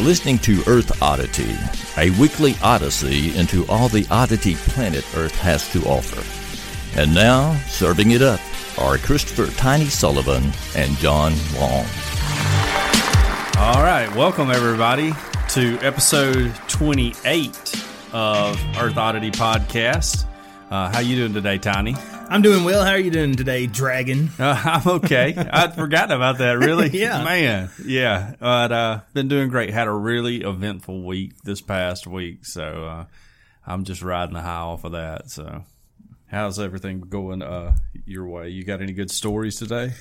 You're listening to Earth Oddity, a weekly odyssey into all the oddity planet Earth has to offer. And now, serving it up are Christopher Tiny Sullivan and John Long. All right, welcome everybody to episode 28 of Earth Oddity Podcast. Uh, how you doing today, Tiny? I'm doing well. How are you doing today, Dragon? Uh, I'm okay. I'd forgotten about that. Really? Yeah. man. Yeah, but uh, been doing great. Had a really eventful week this past week, so uh, I'm just riding the high off of that. So, how's everything going uh, your way? You got any good stories today?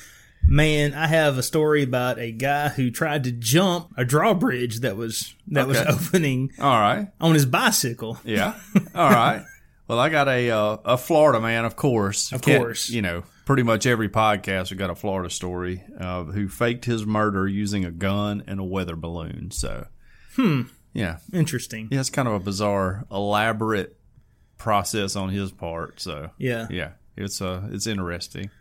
Man, I have a story about a guy who tried to jump a drawbridge that was that was opening All right. on his bicycle. Yeah. All right. Well, I got a uh, a Florida man, of course. Of Can't- course. You know, pretty much every podcast we got a Florida story uh, who faked his murder using a gun and a weather balloon. So, hmm. Yeah. Interesting. Yeah, it's kind of a bizarre, elaborate process on his part. So, Yeah. yeah, it's uh, it's interesting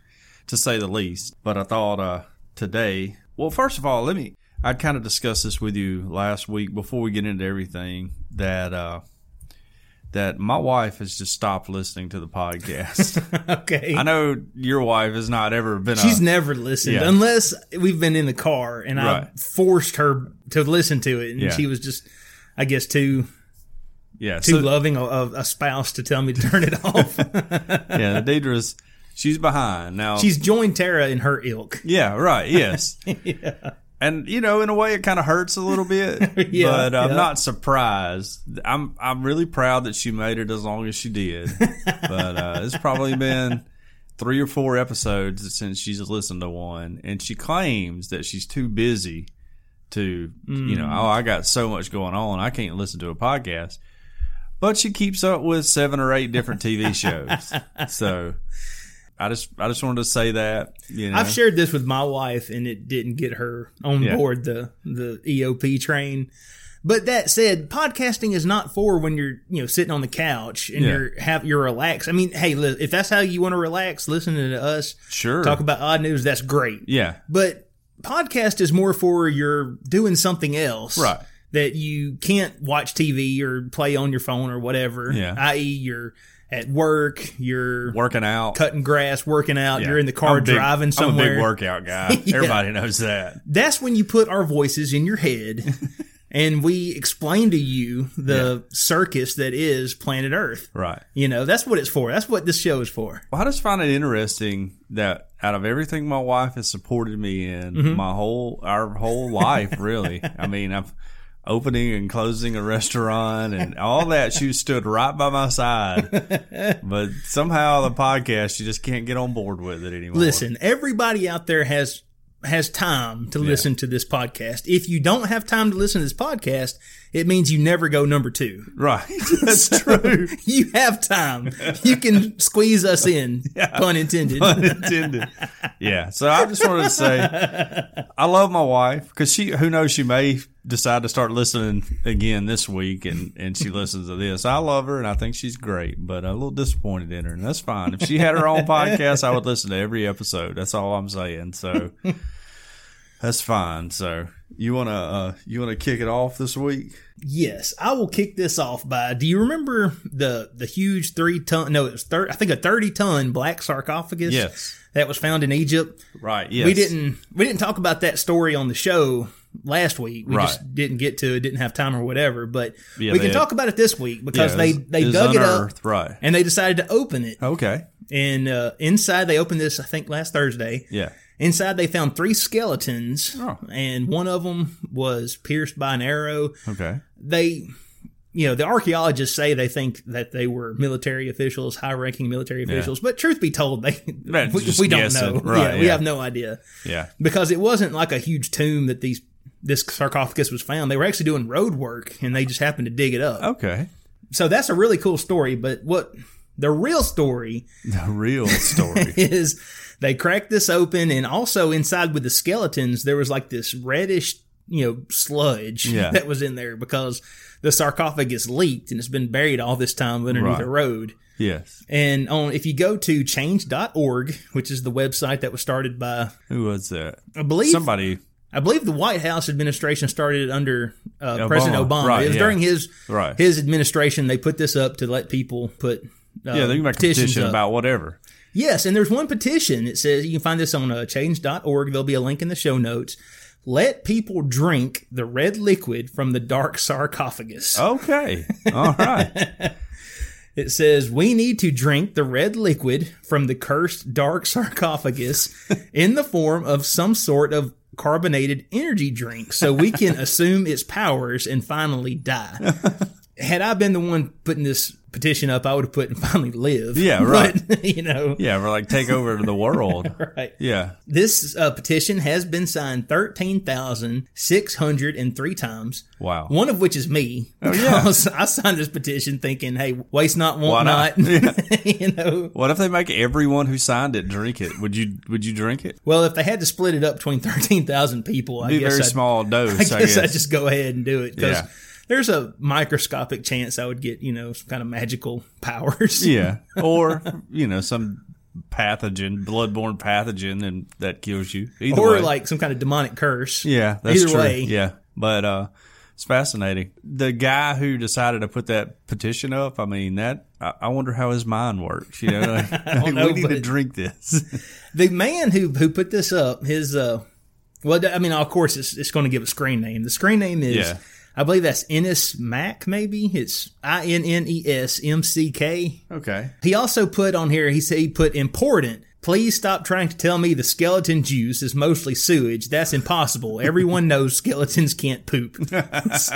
to say the least. But I thought uh, today, well, first of all, let me. I'd kind of discussed this with you last week before we get into everything that uh, that my wife has just stopped listening to the podcast. Okay. I know your wife has not ever been. She's a, never listened Yeah. unless we've been in the car and I forced her to listen to it, and Yeah. she was just, I guess, too yeah, too so- loving a, a, spouse to tell me to turn it off. yeah. Deidre's she's behind now. She's joined Tara in her ilk. Yeah, right. Yes. And you know, in a way, it kind of hurts a little bit, Yeah, but I'm yeah. not surprised. I'm I'm really proud that she made it as long as she did. but uh, it's probably been three or four episodes since she's listened to one, and she claims that she's too busy to, you know, oh, I got so much going on, I can't listen to a podcast. But she keeps up with seven or eight different TV shows, so. I just, I just wanted to say that. You know, I've shared this with my wife, and it didn't get her on Yeah. board the the EOP train. But that said, podcasting is not for when you're you know sitting on the couch and Yeah. you're have you're relaxed. I mean, hey, if that's how you want to relax, listening to us sure, talk about odd news, that's great. yeah, But podcast is more for you're doing something else, Right. That you can't watch TV or play on your phone or whatever. Yeah. i.e., you're at work, you're working out. cutting grass, working out, Yeah. you're in the car I'm a big- driving somewhere. I'm a big workout guy. Yeah. Everybody knows that. That's when you put our voices in your head and we explain to you the circus that is planet Earth. Right. You know, that's what it's for. That's what this show is for. Well, I just find it interesting that out of everything my wife has supported me in, Mm-hmm. my whole our whole life, really. I mean, I've opening and closing a restaurant and all that. She stood right by my side, but somehow the podcast, she just can't get on board with it anymore. Listen, everybody out there has has time to listen to this podcast. If you don't have time to listen to this podcast, it means you never go number 2. right? That's true. You have time. You can squeeze us in, pun intended. Unintended. Yeah. So I just wanted to say I love my wife because she, who knows, she may decide to start listening again this week and, and she listens to this. I love her and I think she's great, but I'm a little disappointed in her and that's fine. If she had her own podcast, I would listen to every episode. That's all I'm saying. So that's fine. So you want to, uh, you want to kick it off this week? Yes, I will kick this off by. Do you remember the the huge three ton? No, it was thir- I think a thirty ton black sarcophagus. Yes. That was found in Egypt. Right. Yes. We didn't we didn't talk about that story on the show last week. We Right. just didn't get to it, didn't have time or whatever. But Yeah, we can talk about it this week Yeah, because it they was- they dug it up. Right. and they decided to open it. Okay. And uh, inside they opened this I think last Thursday. Yeah. Inside they found three skeletons, Oh. and one of them was pierced by an arrow Okay. they you know, the archaeologists say they think that they were military officials, high ranking military officials, but truth be told, they, That's we, we don't guessing. know. Right, yeah, we have no idea Yeah. because it wasn't like a huge tomb that these, this sarcophagus was found. They were actually doing road work and they just happened to dig it up. Okay. So that's a really cool story. But what the real story The real story. is they cracked this open and also inside with the skeletons there was like this reddish you know sludge Yeah. that was in there because the sarcophagus leaked and it's been buried all this time underneath Right. a road yes. and on if you go to change.org which is the website that was started by Who was that? i believe Somebody. i believe the white house administration started it under uh, president obama Right, it was yeah. during his Right. his administration they put this up to let people put uh, yeah, they can make a petitions petition up. about whatever. Yes, and there's one petition. It says you can find this on uh, change.org. There'll be a link in the show notes. Let people drink the red liquid from the dark sarcophagus. Okay. All right. It says we need to drink the red liquid from the cursed dark sarcophagus in the form of some sort of carbonated energy drink so we can assume its powers and finally die. Had I been the one putting this petition up, I would have put and finally live. Yeah, right. But, you know, Yeah, we're like take over the world. right. Yeah. This uh, petition has been signed 13,603 times. Wow. One of which is me. Oh, yeah. I signed this petition thinking, hey, waste not, want not? not. you know, What if they make everyone who signed it drink it? Would you would you drink it? well, if they had to split it up between 13,000 people, I Be a guess, very I'd, small dose, I I guess guess. I'd just go ahead and do it. Yeah. There's a microscopic chance I would get, you know, some kind of magical powers. yeah. Or, you know, some pathogen, bloodborne pathogen and that kills you. Either Or way. like some kind of demonic curse. Yeah, that's Either true. way. Yeah. But uh it's fascinating. The guy who decided to put that petition up, I mean, that I, I wonder how his mind works. You know, like, like, know, we need to drink this. The man who who put this up, his uh, well, I mean, of course, it's it's going to give a screen name. The screen name is, Yeah. I believe that's Ennis Mac. Maybe it's I N N E S M C K. okay. He also put on here. He said he put important. Please stop trying to tell me the skeleton juice is mostly sewage. That's impossible. Everyone knows skeletons can't poop. so,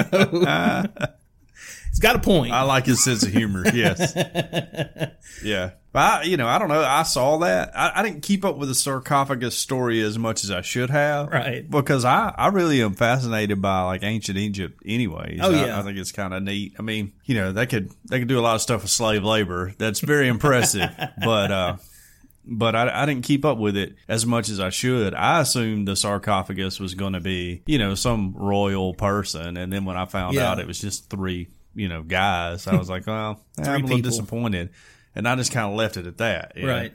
it's got a point. I like his sense of humor. Yes. yeah. But I, you know, I don't know. I saw that. I, I didn't keep up with the sarcophagus story as much as I should have. Right. Because I, I really am fascinated by like ancient Egypt anyways. Oh, I- yeah. I, think it's kind of neat. I mean, you know, they could, they could do a lot of stuff with slave labor. That's very impressive. but, uh, but I, I didn't keep up with it as much as I should. I assumed the sarcophagus was going to be, you know, some royal person. And then when I found Yeah. out it was just three, you know, guys, I was like, well, I'm a little people. disappointed. And I just kind of left it at that. you know. right.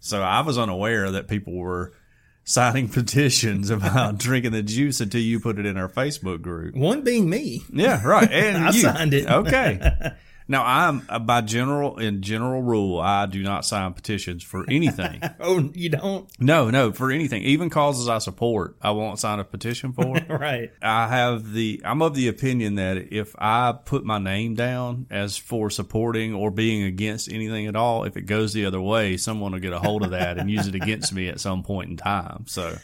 So I was unaware that people were signing petitions about drinking the juice until you put it in our Facebook group. One being me. Yeah, right. And I you. signed it. Okay. Now I'm uh, by general in general rule, I do not sign petitions for anything. Oh, you don't? no, no, for anything, even causes I support, I won't sign a petition for. Right. I have the I'm of the opinion that if I put my name down as for supporting or being against anything at all, if it goes the other way, someone will get a hold of that and use it against me at some point in time. So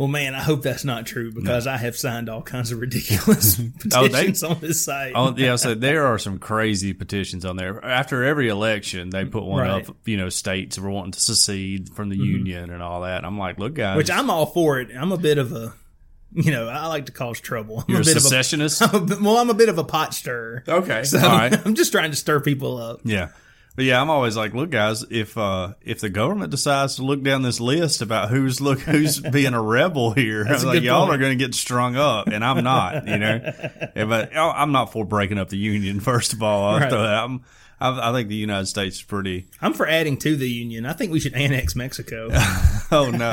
Well, man, I hope that's not true because I have signed all kinds of ridiculous Oh, they- petitions on this site. Oh yeah, so there are some crazy petitions on there. After every election, they put one Right. up. You know, states were wanting to secede from the mm-hmm. union and all that. And I'm like, look, guys, Which I'm all for it. I'm a bit of a, you know, I like to cause trouble. I'm you're a a bit secessionist. of a, I'm a well, I'm a bit of a pot stirrer. okay, So right, I'm just trying to stir people up. yeah. But yeah, I'm always like, look, guys, if uh, if the government decides to look down this list about who's look who's being a rebel here, I was like, y'all point. are going to get strung up, and I'm not, you know. Yeah, but oh, I'm not for breaking up the union. First of all, Right. I'm, I, I think the United States is pretty I'm for adding to the union. I think we should annex Mexico. Oh no,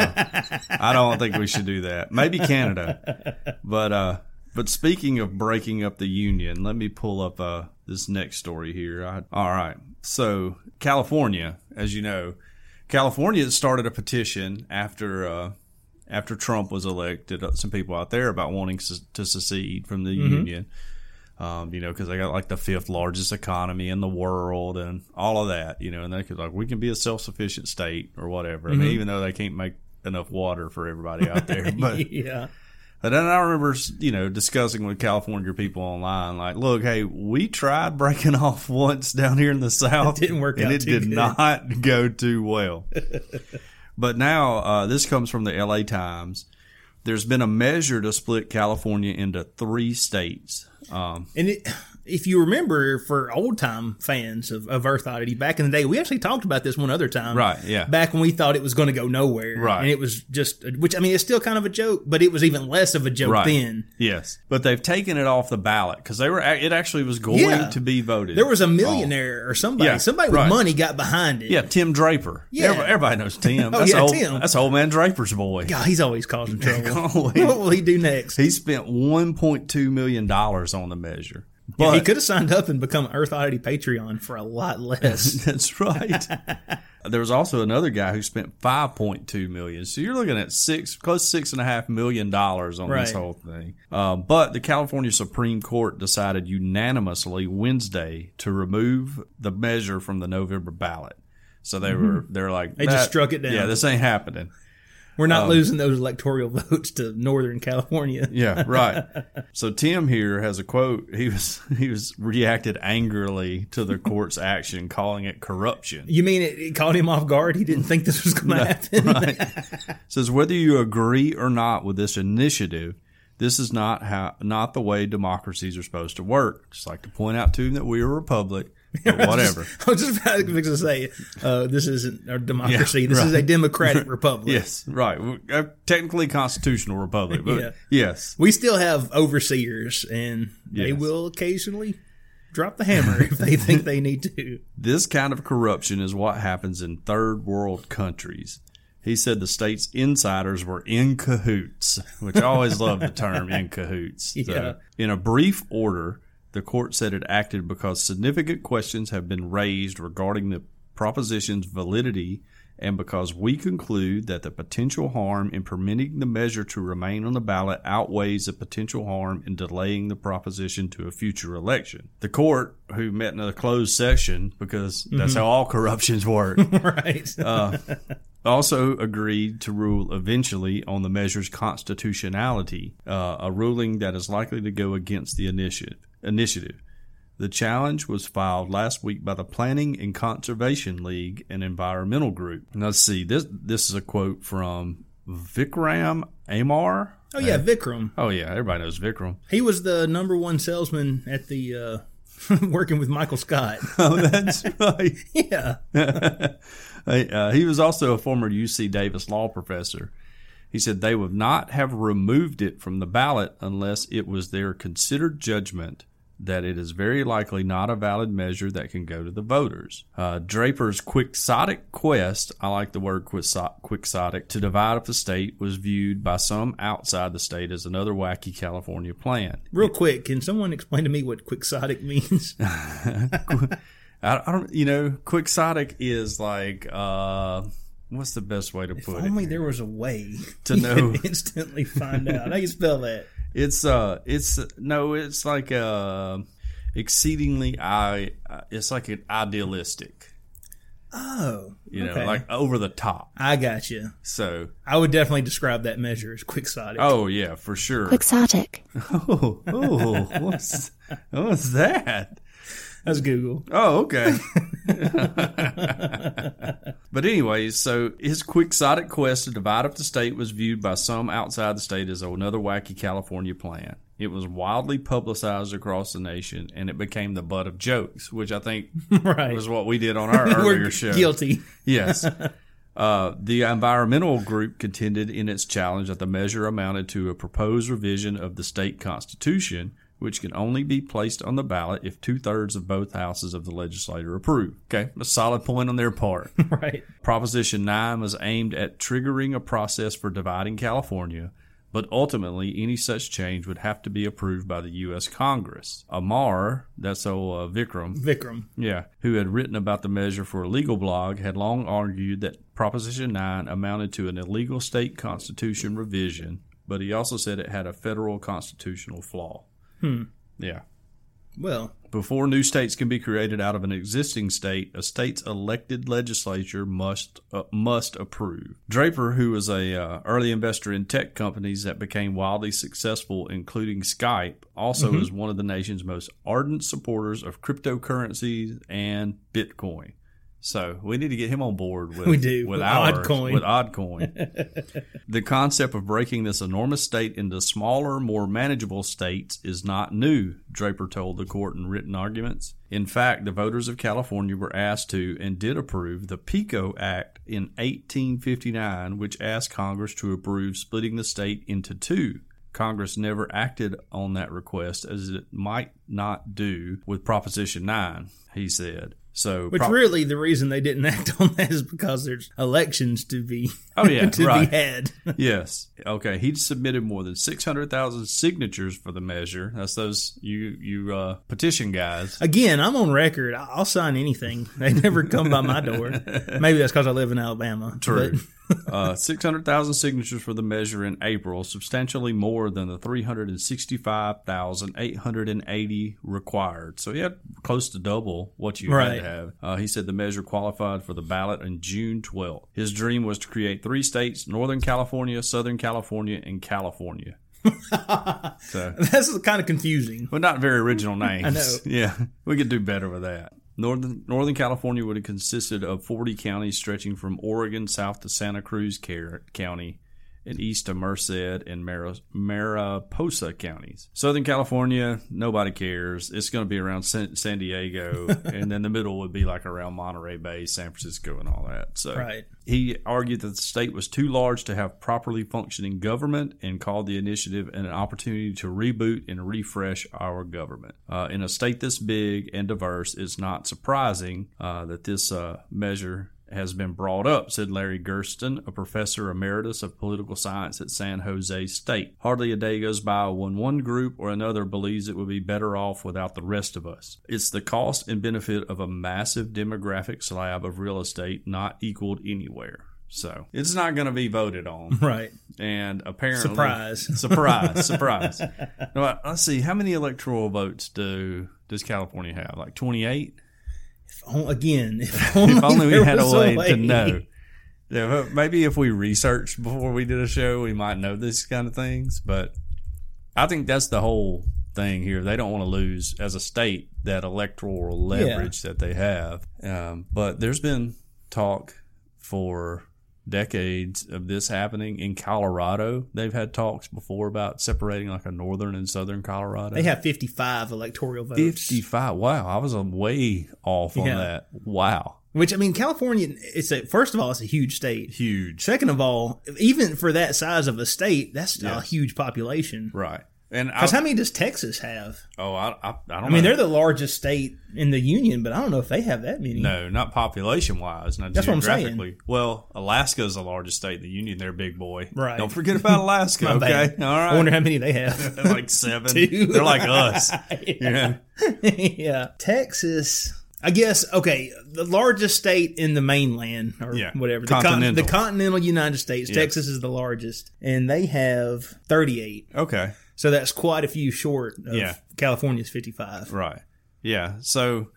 I don't think we should do that. Maybe Canada, but uh, but speaking of breaking up the union, let me pull up uh this next story here. I, all right, so California, as you know, California started a petition after uh after Trump was elected. uh, Some people out there about wanting to secede from the union. Um, you know, because they got like the fifth largest economy in the world and all of that, you know, and they could like we can be a self sufficient state or whatever. I mean, even though they can't make enough water for everybody out there, but yeah. And then I remember, you know, discussing with California people online, like, look, hey, we tried breaking off once down here in the South. didn't work and it did good. not go too well. but now, uh, this comes from the LA Times. There's been a measure to split California into three states. Um, And it, if you remember, for old time fans of, of Earth Oddity, back in the day, we actually talked about this one other time. Right, yeah. Back when we thought it was going to go nowhere. Right. And it was just, which, I mean, it's still kind of a joke, but it was even less of a joke Right. then. yes, but they've taken it off the ballot because they were. It actually was going Yeah. to be voted. There was a millionaire or somebody, Yeah, somebody with right. money got behind it. Yeah, Tim Draper. Yeah. Everybody, everybody knows Tim. Oh, that's yeah, old, Tim. That's old man Draper's boy. God, he's always causing trouble. What will he do next? He spent one point two million dollars on the measure. Yeah, But he could have signed up and become Earth Oddity Patreon for a lot less. that's right. there was also another guy who spent five point two million. So you're looking at six, close six and a half million dollars on this whole thing. Uh, but the California Supreme Court decided unanimously Wednesday to remove the measure from the November ballot. So they were they're like Mm-hmm. They just struck it down." Yeah, this ain't happening. We're Um, not losing those electoral votes to Northern California. Yeah, right. so Tim here has a quote. He was he was reacted angrily to the court's action, calling it corruption. You mean it, it caught him off guard? He didn't think this was going to happen. Right. Says whether you agree or not with this initiative, this is not how not the way democracies are supposed to work. Just like to point out to him that we are a republic, whatever. I was just about to say, uh, this isn't a democracy. Yeah, this is a democratic republic. yes, right. A technically constitutional republic, but Yeah. yes, We still have overseers, and they will occasionally drop the hammer if they think they need to. This kind of corruption is what happens in third world countries. He said the state's insiders were in cahoots, which I always love the term in cahoots. So, Yeah. in a brief order, the court said it acted because significant questions have been raised regarding the proposition's validity and because we conclude that the potential harm in permitting the measure to remain on the ballot outweighs the potential harm in delaying the proposition to a future election. The court, who met in a closed session because that's how all corruptions work, right. Uh, also agreed to rule eventually on the measure's constitutionality, uh, a ruling that is likely to go against the initiative. Initiative. The challenge was filed last week by the Planning and Conservation League, an environmental group. Now, let's see. This this is a quote from Vikram Amar. oh, yeah, Vikram. Oh yeah, everybody knows Vikram. He was the number one salesman at the uh, working with Michael Scott. Oh, that's right. yeah. uh, he was also a former UC Davis law professor. He said they would not have removed it from the ballot unless it was their considered judgment that it is very likely not a valid measure that can go to the voters. Uh, Draper's quixotic quest, I like the word quixotic, to divide up the state was viewed by some outside the state as another wacky California plan. Real quick, can someone explain to me what quixotic means? I, I don't, you know, quixotic is like, uh, what's the best way to If put it? only there was a way To know. instantly find out. How you spell that? It's uh, it's no, it's like uh, exceedingly I. Uh, it's like an idealistic, Oh, you know, okay. like over the top. I got you. So, I would definitely describe that measure as quixotic. oh yeah, for sure. Quixotic. Oh, oh, what's what's that? That's Google. Oh, okay. but anyways, so his quixotic quest to divide up the state was viewed by some outside the state as another wacky California plan. It was wildly publicized across the nation, and it became the butt of jokes, which I think right. was what we did on our earlier We're show. guilty. Yes. Uh, the environmental group contended in its challenge that the measure amounted to a proposed revision of the state constitution, which can only be placed on the ballot if two thirds of both houses of the legislature approve. Okay, a solid point on their part. Right. Proposition 9 was aimed at triggering a process for dividing California, but ultimately any such change would have to be approved by the U.S. Congress. Amar, that's old uh, Vikram, Vikram. yeah, who had written about the measure for a legal blog, had long argued that Proposition 9 amounted to an illegal state constitution revision, but he also said it had a federal constitutional flaw. Hmm. Yeah. Well, Before new states can be created out of an existing state, a state's elected legislature must uh, must approve. Draper, who was a uh, early investor in tech companies that became wildly successful, including Skype, also is one of the nation's most ardent supporters of cryptocurrencies and Bitcoin. So we need to get him on board with We do, with, with ours, Oddcoin. with Oddcoin. the concept of breaking this enormous state into smaller, more manageable states is not new, Draper told the court in written arguments. In fact, the voters of California were asked to and did approve the Pico Act in 1859, which asked Congress to approve splitting the state into two. Congress never acted on that request as it might not do with Proposition 9, he said. So, Which Pro- really the reason they didn't act on that is because there's elections to be Oh, yeah, to right. be had. Yes. Okay. He submitted more than six hundred thousand signatures for the measure. That's those you you uh, petition guys. Again, I'm on record. I'll sign anything. They never come by my door. Maybe that's because I live in Alabama. True. Uh, six hundred thousand signatures for the measure in April, substantially more than the three hundred and sixty-five thousand eight hundred and eighty required. So he had close to double what you had to have. Uh, he said the measure qualified for the ballot on June twelfth. His dream was to create three states: Northern California, Southern California, and California. so That's kind of confusing. But not very original names. I know. Yeah, we could do better with that. Northern Northern California would have consisted of 40 counties stretching from Oregon south to Santa Cruz County and east of Merced and Mar- Mariposa counties. Southern California, nobody cares. It's going to be around San, San Diego, and then the middle would be like around Monterey Bay, San Francisco, and all that. So Right. he argued that the state was too large to have properly functioning government and called the initiative an opportunity to reboot and refresh our government. Uh, in a state this big and diverse, it's not surprising uh, that this uh, measure has been brought up, said Larry Gerston, a professor emeritus of political science at San Jose State. Hardly a day goes by when one group or another believes it would be better off without the rest of us. It's the cost and benefit of a massive demographic slab of real estate not equaled anywhere. So it's not going to be voted on. Right. And apparently, Surprise. surprise, surprise. Now, let's see, how many electoral votes do does California have? Like twenty eight. Oh, Again, if only, If only we had a was way, to know. Yeah, but maybe if we researched before we did a show, we might know this kind of things. But I think that's the whole thing here. They don't want to lose as a state that electoral leverage that they have. Um, but there's been talk for decades of this happening in Colorado. They've had talks before about separating like a northern and southern Colorado. They have 55 electoral votes. 55. Wow, I was way off on Yeah. that. Wow. Which, I mean, California, it's a, first of all, it's a huge state. Huge. Second of all, even for that size of a state, that's still a huge population. Right. And Because how many does Texas have? oh, I, I, I don't know. I mean, know. they're the largest state in the union, but I don't know if they have that many. no, not population wise, not That's what I'm saying. Well, Alaska is the largest state in the union. They're big boy. Right. Don't forget about Alaska. Okay. bad. All right. I wonder how many they have. Like seven. Two. They're like us. Yeah. yeah. Texas. I guess okay. The largest state in the mainland, or Yeah. whatever, the, con- Continental. the continental United States. Texas is the largest, and they have thirty-eight. Okay. So that's quite a few short of Yeah. California's fifty-five. Right. Yeah. So,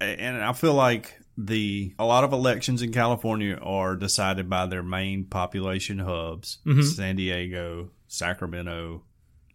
and I feel like the a lot of elections in California are decided by their main population hubs: Mm-hmm. San Diego, Sacramento,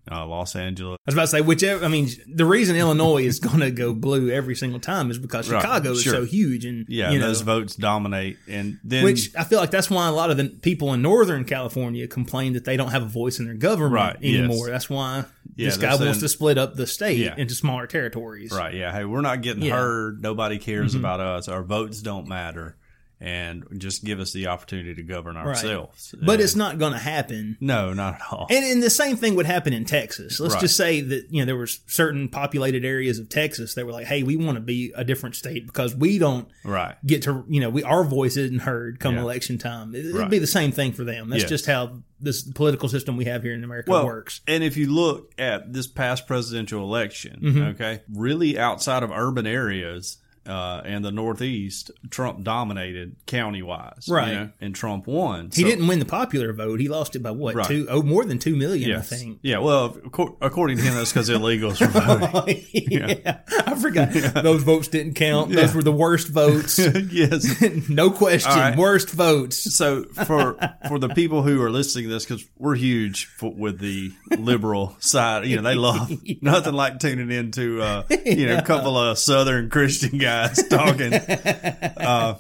uh, Los Angeles. I was about to say whichever. I mean, the reason Illinois is going to go blue every single time is because Right, Chicago is so huge, and Yeah, you know, those votes dominate, and then Which I feel like that's why a lot of the people in Northern California complain that they don't have a voice in their government Right, yes. anymore. That's why Yeah, this guy wants to split up the state Yeah. into smaller territories. right, yeah, hey, we're not getting Yeah. Mm-hmm. heard. Nobody cares about us. Our votes don't matter, and just give us the opportunity to govern ourselves. But And- it's not going to happen. no, not at all. And, and the same thing would happen in Texas. Let's Right. just say that you know there were certain populated areas of Texas that were like, "Hey, we want to be a different state because we don't right. get to you know we our voice isn't heard come Yeah. election time." It, would be the same thing for them. That's Yes. just how this political system we have here in America well, works. And if you look at this past presidential election, Mm-hmm. okay, really outside of urban areas, uh, and the Northeast, Trump dominated county wise, Right. and Trump won. He So- didn't win the popular vote. He lost it by what? Right. Two? Oh, more than two million, Yes. I think. Yeah, well, according to him, that's because illegals were voting. yeah. I forgot. Those votes didn't count. Those were the worst votes. yes. no question. Right. Worst votes. So for for the people who are listening to this, because we're huge for, with the liberal side, you know, they love nothing like tuning into uh, you know a couple of Southern Christian guys talking. Uh,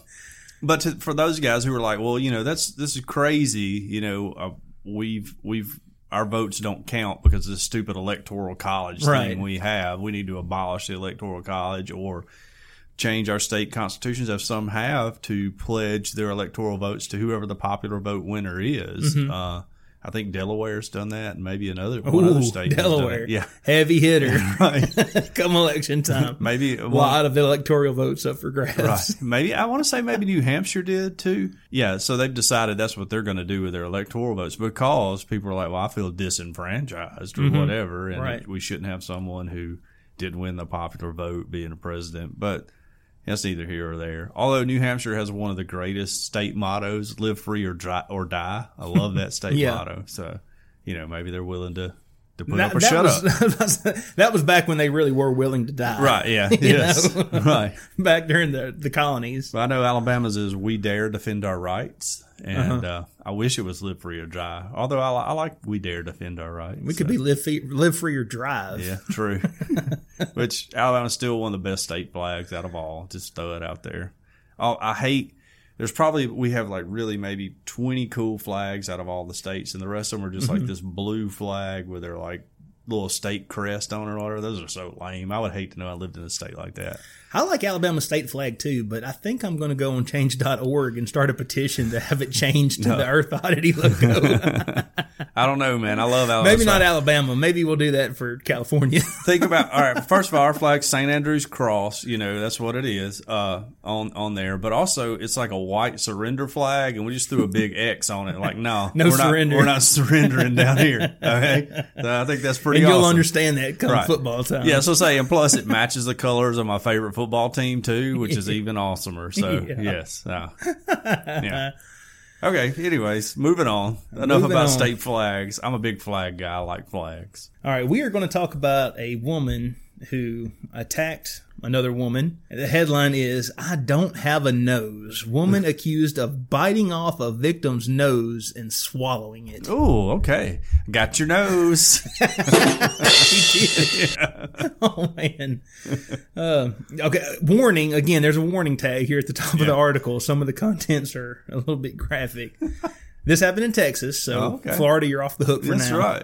but to, for those guys who are like, well, you know, that's this is crazy. You know, uh, we've we've our votes don't count because of the stupid electoral college Right. thing we have. We need to abolish the electoral college or change our state constitutions, as some have, to pledge their electoral votes to whoever the popular vote winner is. Uh, I think Delaware's done that, and maybe another one other state. has done it. Delaware. yeah, Heavy hitter. right. Come election time. maybe A lot of electoral votes up for grabs. Right. Maybe I want to say maybe New Hampshire did too. Yeah. So they've decided that's what they're going to do with their electoral votes because people are like, well, I feel disenfranchised or mm-hmm. whatever, and Right. we shouldn't have someone who didn't win the popular vote being a president. But that's neither here or there. Although New Hampshire has one of the greatest state mottos: "Live free or dry, or die." I love that state Yeah. motto. So you know maybe they're willing to to put That, up or shut was, up. that was back when they really were willing to die. Right. Yeah. Yes. know? right. Back during the, the colonies. I know Alabama's is "We Dare Defend Our Rights," and Uh-huh. uh, I wish it was "Live Free or Die." Although I, I like "We Dare Defend Our Rights." We could be live free, live free or drive. yeah, true. Which Alabama's still one of the best state flags out of all. Just throw it out there. Oh, I hate. There's probably we have like really maybe 20 cool flags out of all the states, and the rest of them are just Mm-hmm. like this blue flag with their like little state crest on it or whatever. Those are so lame. I would hate to know I lived in a state like that. I like Alabama state flag too, but I think I'm going to go on change.org and start a petition to have it changed to the Earth Oddity logo. I don't know, man. I love Alabama. Maybe not Alabama. Maybe we'll do that for California. think about all right. First of all, our flag St. Andrew's cross. You know that's what it is uh, on on there. But also, it's like a white surrender flag, and we just threw a big X on it. Like, no, No we're surrender. Not, we're not surrendering down here. Okay, so I think that's pretty. and you'll awesome. understand that come Right. football time. Yeah, so say, and plus it matches the colors of my favorite football team too, which is even awesomer. So Yeah. yes, uh, yeah. Okay. Anyways, moving on. Enough Moving about on. state flags. I'm a big flag guy. I like flags. All right, we are going to talk about a woman who attacked another woman. The headline is I don't have a nose. Woman accused of biting off a victim's nose and swallowing it. Oh, okay. Got your nose. Did. Oh man. Uh, okay. Warning. Again, there's a warning tag here at the top of the article. Some of the contents are a little bit graphic. This happened in Texas, so Oh, okay. Florida, you're off the hook for That's now. right.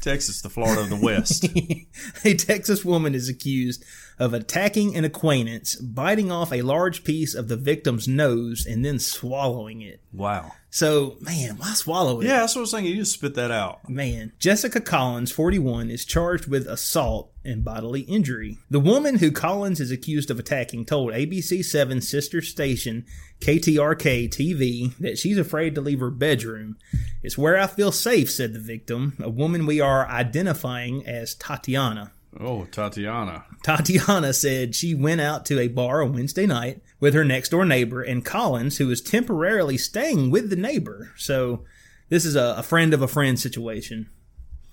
Texas, the Florida of the West. a Texas woman is accused of attacking an acquaintance, biting off a large piece of the victim's nose, and then swallowing it. wow. So, man, why swallow it? Yeah, that's what I was saying. You just spit that out. Man, Jessica Collins, 41, is charged with assault and bodily injury. The woman who Collins is accused of attacking told ABC 7 sister station KTRK TV that she's afraid to leave her bedroom. It's where I feel safe, said the victim, a woman we are identifying as Tatiana. Oh, Tatiana. Tatiana said she went out to a bar on Wednesday night with her next door neighbor and Collins, who was temporarily staying with the neighbor. So this is a, a friend of a friend situation.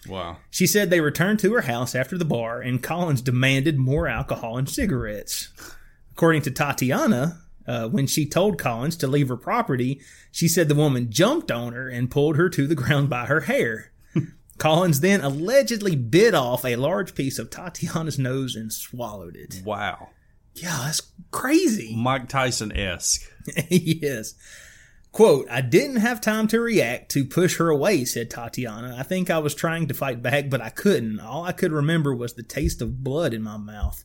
Wow. She said they returned to her house after the bar and Collins demanded more alcohol and cigarettes. According to Tatiana, uh, when she told Collins to leave her property, she said the woman jumped on her and pulled her to the ground by her hair. Collins then allegedly bit off a large piece of Tatiana's nose and swallowed it. Wow. Yeah, that's crazy. Mike Tyson esque. yes. Quote, I didn't have time to react to push her away, said Tatiana. I think I was trying to fight back, but I couldn't. All I could remember was the taste of blood in my mouth.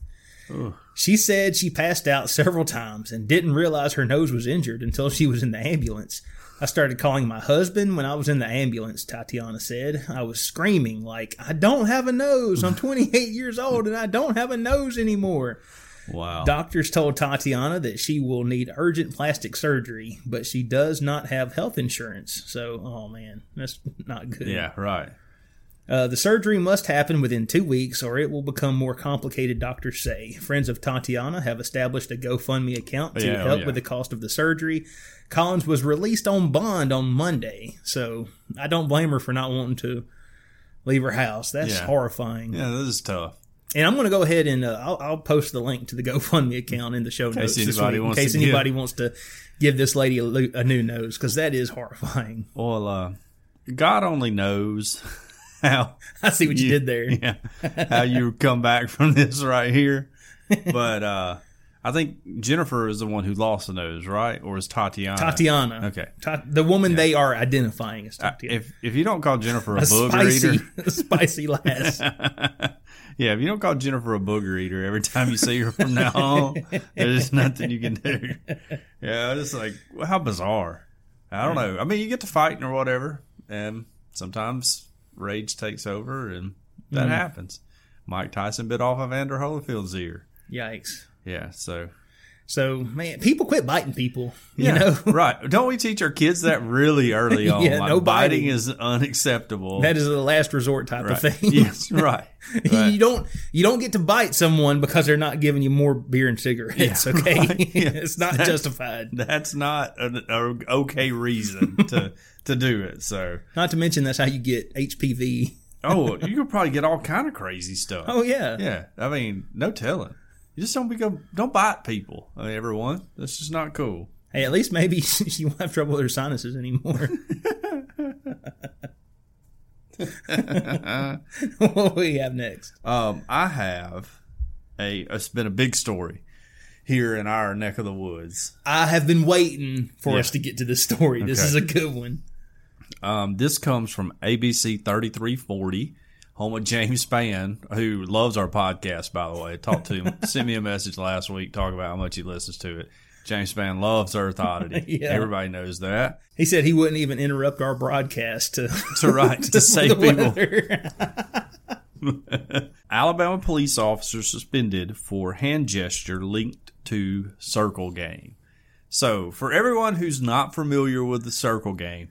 She said she passed out several times and didn't realize her nose was injured until she was in the ambulance. I started calling my husband when I was in the ambulance, Tatiana said. I was screaming, like, I don't have a nose. I'm 28 years old and I don't have a nose anymore. Wow. Doctors told Tatiana that she will need urgent plastic surgery, but she does not have health insurance. So, oh man, that's not good. yeah, right. Uh, the surgery must happen within two weeks or it will become more complicated, doctors say. Friends of Tatiana have established a GoFundMe account to Yeah, oh, help yeah. with the cost of the surgery. Collins was released on bond on Monday, so I don't blame her for not wanting to leave her house. That's Yeah. horrifying. Yeah, this is tough. And I'm going to go ahead and uh, I'll, I'll post the link to the GoFundMe account in the show notes this anybody week, in case to anybody wants to give this lady a, a new nose because that is horrifying. Well, uh, God only knows how I see what you, did there. yeah, how you come back from this right here. But uh, I think Jennifer is the one who lost the nose, right? Or is Tatiana? Tatiana. Okay. Ta- the woman they are identifying as Tatiana. If if you don't call Jennifer a, a booger spicy, eater, a spicy lass. yeah, if you don't call Jennifer a booger eater every time you see her from now on, there's nothing you can do. Yeah, it's like how bizarre. I don't know. I mean, you get to fighting or whatever, and sometimes rage takes over, and that mm-hmm. happens. Mike Tyson bit off of Evander Holyfield's ear. Yikes. Yeah, so So, man, people quit biting people. You yeah, know, right? Don't we teach our kids that really early on? Yeah, like, no biting biting. is unacceptable. that is a last resort type right. of thing. yes, right. right. you don't you don't get to bite someone because they're not giving you more beer and cigarettes. Yeah, okay, right. It's not justified. That's not an okay reason to to do it. So, Not to mention that's how you get HPV. oh, you could probably get all kind of crazy stuff. Oh yeah, Yeah, I mean, no telling. You just don't become don't bite people. I mean, everyone. That's just not cool. Hey, at least maybe she won't have trouble with her sinuses anymore. what do we have next? Um, I have a. It's been a big story here in our neck of the woods. I have been waiting for Yeah. us to get to this story. This Okay. is a good one. Um, this comes from ABC thirty three forty, home with James Spann, who loves our podcast. By the way, talked to him, sent me a message last week, talking about how much he listens to it. James Spann loves Earth Oddity. Yeah. Everybody knows that. He said he wouldn't even interrupt our broadcast to To right to save people. Alabama police officer suspended for hand gesture linked to circle game. So, for everyone who's not familiar with the circle game,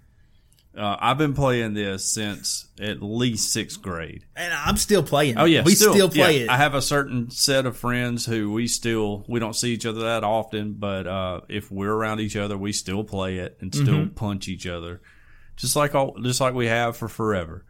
uh, I've been playing this since at least sixth grade. and I'm still playing. Oh yeah, we still, play yeah. it. I have a certain set of friends who we still we don't see each other that often, but uh, if we're around each other, we still play it and still Mm-hmm. punch each other, just like all just like we have for forever.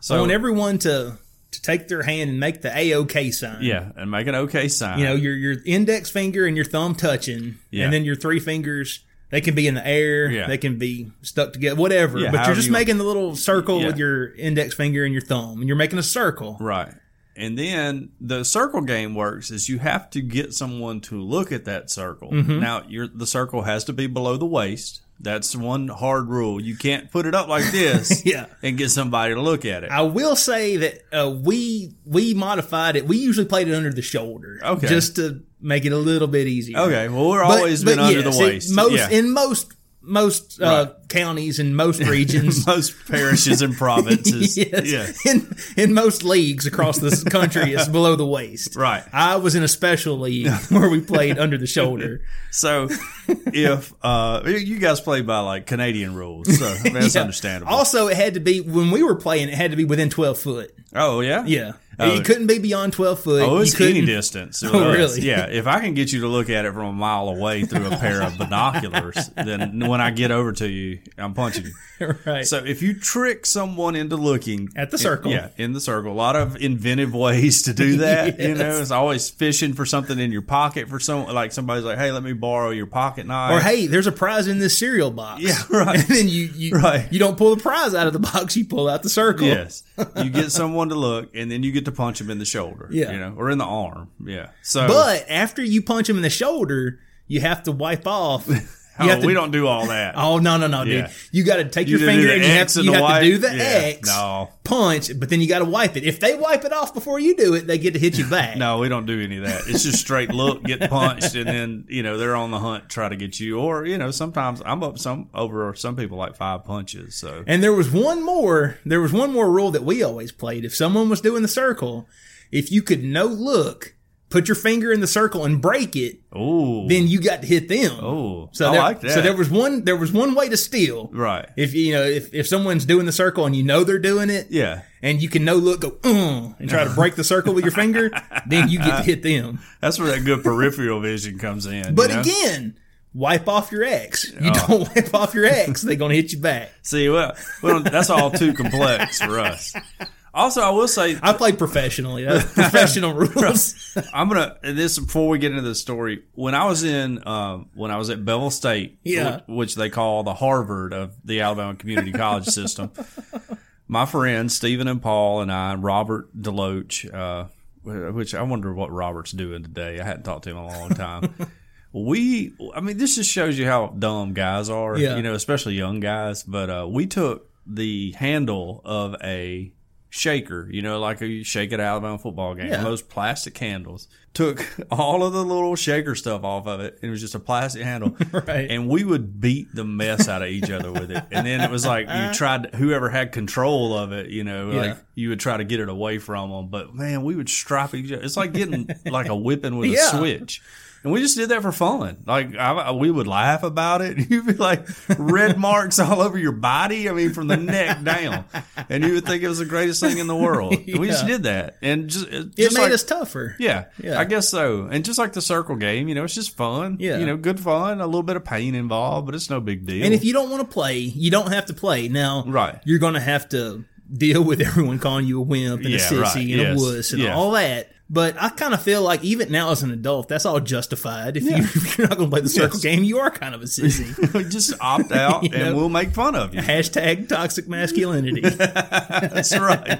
So I want everyone to to take their hand and make the AOK sign. yeah, and make an okay sign. You know, your your index finger and your thumb touching, Yeah. and then your three fingers. They can be in the air. Yeah. They can be stuck together. Whatever. Yeah, but you're just you want. making the little circle Yeah. with your index finger and your thumb, and you're making a circle. Right. And then the circle game works is you have to get someone to look at that circle. Mm-hmm. Now, your the circle has to be below the waist. That's one hard rule. You can't put it up like this Yeah. and get somebody to look at it. I will say that uh, we we modified it. We usually played it under the shoulder, Okay. just to make it a little bit easier. okay. Well, we're But- always but been under the it- waist. most yeah. in most most uh, Right. counties and most regions. most parishes and provinces. yes, Yeah. in in most leagues across this country, it's below the waist. Right. I was in a special league where we played under the shoulder. So if uh you guys play by like Canadian rules, so I mean, that's Yeah. understandable. Also, it had to be when we were playing. It had to be within twelve foot. oh yeah? Yeah, Oh. you couldn't be beyond twelve foot. Oh, it's any distance. Oh, really? Yeah. If I can get you to look at it from a mile away through a pair of binoculars, then when I get over to you, I'm punching you. Right. So if you trick someone into looking At the in- circle. yeah, in the circle, a lot of inventive ways to do that. You know, it's always fishing for something in your pocket for some, like somebody's like, "Hey, let me borrow your pocket knife." or hey, there's a prize in this cereal box. Yeah, right. And then you you, Right. you don't pull the prize out of the box. You pull out the circle. Yes, you get someone to look, and then you get to punch him in the shoulder. Yeah. you know, or in the arm. Yeah. So, But after you punch him in the shoulder, you have to wipe off. Oh, to, we don't do all that. Oh no no no, Yeah. dude! You got to take You your finger and you have, to, and you have to do the Yeah. X No. punch, but then you got to wipe it. If they wipe it off before you do it, they get to hit you back. No, we don't do any of that. It's just straight look, get punched, and then you know they're on the hunt, try to get you. Or you know, sometimes I'm up some over some people like five punches. So And there was one more. There was one more rule that we always played. If someone was doing the circle, if you could no look put your finger in the circle and break it, Oh, then you got to hit them. oh, So I there, like that. So there was one. There was one way to steal. right. If you know if, if someone's doing the circle and you know they're doing it, Yeah, and you can no look go uh, and try to break the circle with your finger, then you get to hit them. that's where that good peripheral vision comes in. But you know? again, wipe off your ex. You Oh. don't wipe off your ex, they're gonna hit you back. see, well, well, that's all too complex for us. Also, I will say I played professionally. That's professional rules. I'm gonna this before we get into the story. When I was in, um, when I was at Bevill State, Yeah. which, which they call the Harvard of the Alabama Community College System, my friends Stephen and Paul and I, and Robert Deloach, uh, which I wonder what Robert's doing today. I hadn't talked to him in a long time. we, I mean, this just shows you how dumb guys are. Yeah. You know, especially young guys. But uh, we took the handle of a shaker, you know, like you shake it at Alabama football game, Yeah. those plastic handles. Took all of the little shaker stuff off of it. It was just a plastic handle. Right. And we would beat the mess out of each other with it. And then it was like you tried, whoever had control of it, you know, Yeah. like you would try to get it away from them. But man, we would strap each other. It's like getting like a whipping with Yeah. a switch. And we just did that for fun. Like I, we would laugh about it. You'd be like red marks all over your body. I mean, from the neck down, and you would think it was the greatest thing in the world. And we just did that, and just it, It just made like- us tougher. yeah, Yeah. I guess so. And just like the circle game, you know, it's just fun. Yeah. you know, good fun. A little bit of pain involved, but it's no big deal. And if you don't want to play, you don't have to play. Now, Right. you're going to have to deal with everyone calling you a wimp and Yeah, a sissy right. and Yes. a wuss and Yeah. all that. But I kind of feel like even now as an adult, that's all justified. If, you, if you're not going to play the circle Yes. game, you are kind of a sissy. just opt out, and know? we'll make fun of you. Hashtag toxic masculinity. That's right.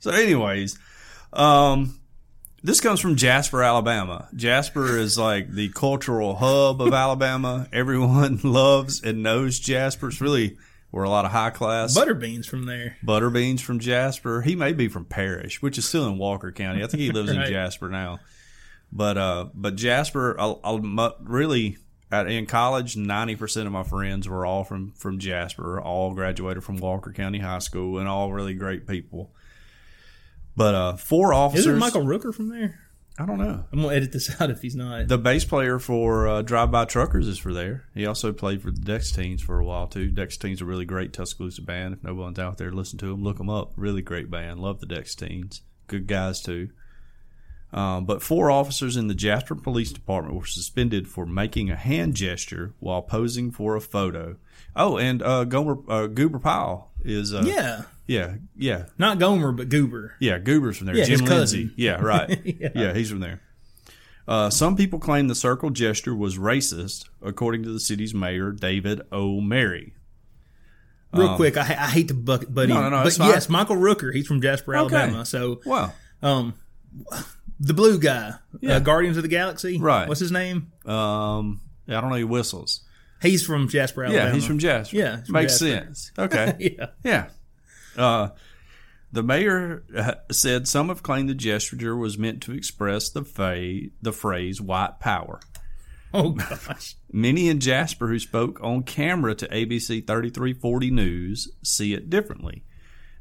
so, anyways, um, this comes from Jasper, Alabama. Jasper is like the cultural hub of Alabama. Everyone loves and knows Jasper. It's really where a lot of high class Butterbeans from there. Butterbeans from Jasper. He may be from Parrish, which is still in Walker County. I think he lives in Jasper now. But uh, but Jasper, I'll, I'll really at, in college, ninety percent of my friends were all from from Jasper. All graduated from Walker County High School, and all really great people. But uh, four officers. Isn't Michael Rooker from there? I don't know. I'm going to edit this out if he's not. The bass player for uh, Drive By Truckers is for there. He also played for the Dexateens for a while too. Dexateens a really great Tuscaloosa band. If no one's out there, listen to them. Look them up. Really great band. Love the Dexateens. Good guys too. Um, but four officers in the Jasper Police Department were suspended for making a hand gesture while posing for a photo. Oh, and uh, Gomer uh, Goober Pyle is uh, yeah. Yeah yeah Not Gomer, but Goober. yeah, Goober's from there. Yeah, Jim his Lindsey. cousin. Yeah, right. Yeah. yeah. he's from there. Uh, some people claim the circle gesture was racist, according to the city's mayor, David O'Mary. Real quick, I, I hate to buck buddy. Um, No, no, no, but yes, Michael Rooker. He's from Jasper, Okay. Alabama. So, Wow. um, the blue guy, Yeah. uh, Guardians of the Galaxy. Right. What's his name? Um, I don't know. He whistles. He's from Jasper, Alabama. Yeah, he's from Jasper. Yeah, from makes Jasper. sense. Okay. Yeah. yeah. Uh, the mayor uh, said some have claimed the gesture was meant to express the fa- the phrase "white power." Oh gosh. Many in Jasper who spoke on camera to ABC 3340 News see it differently.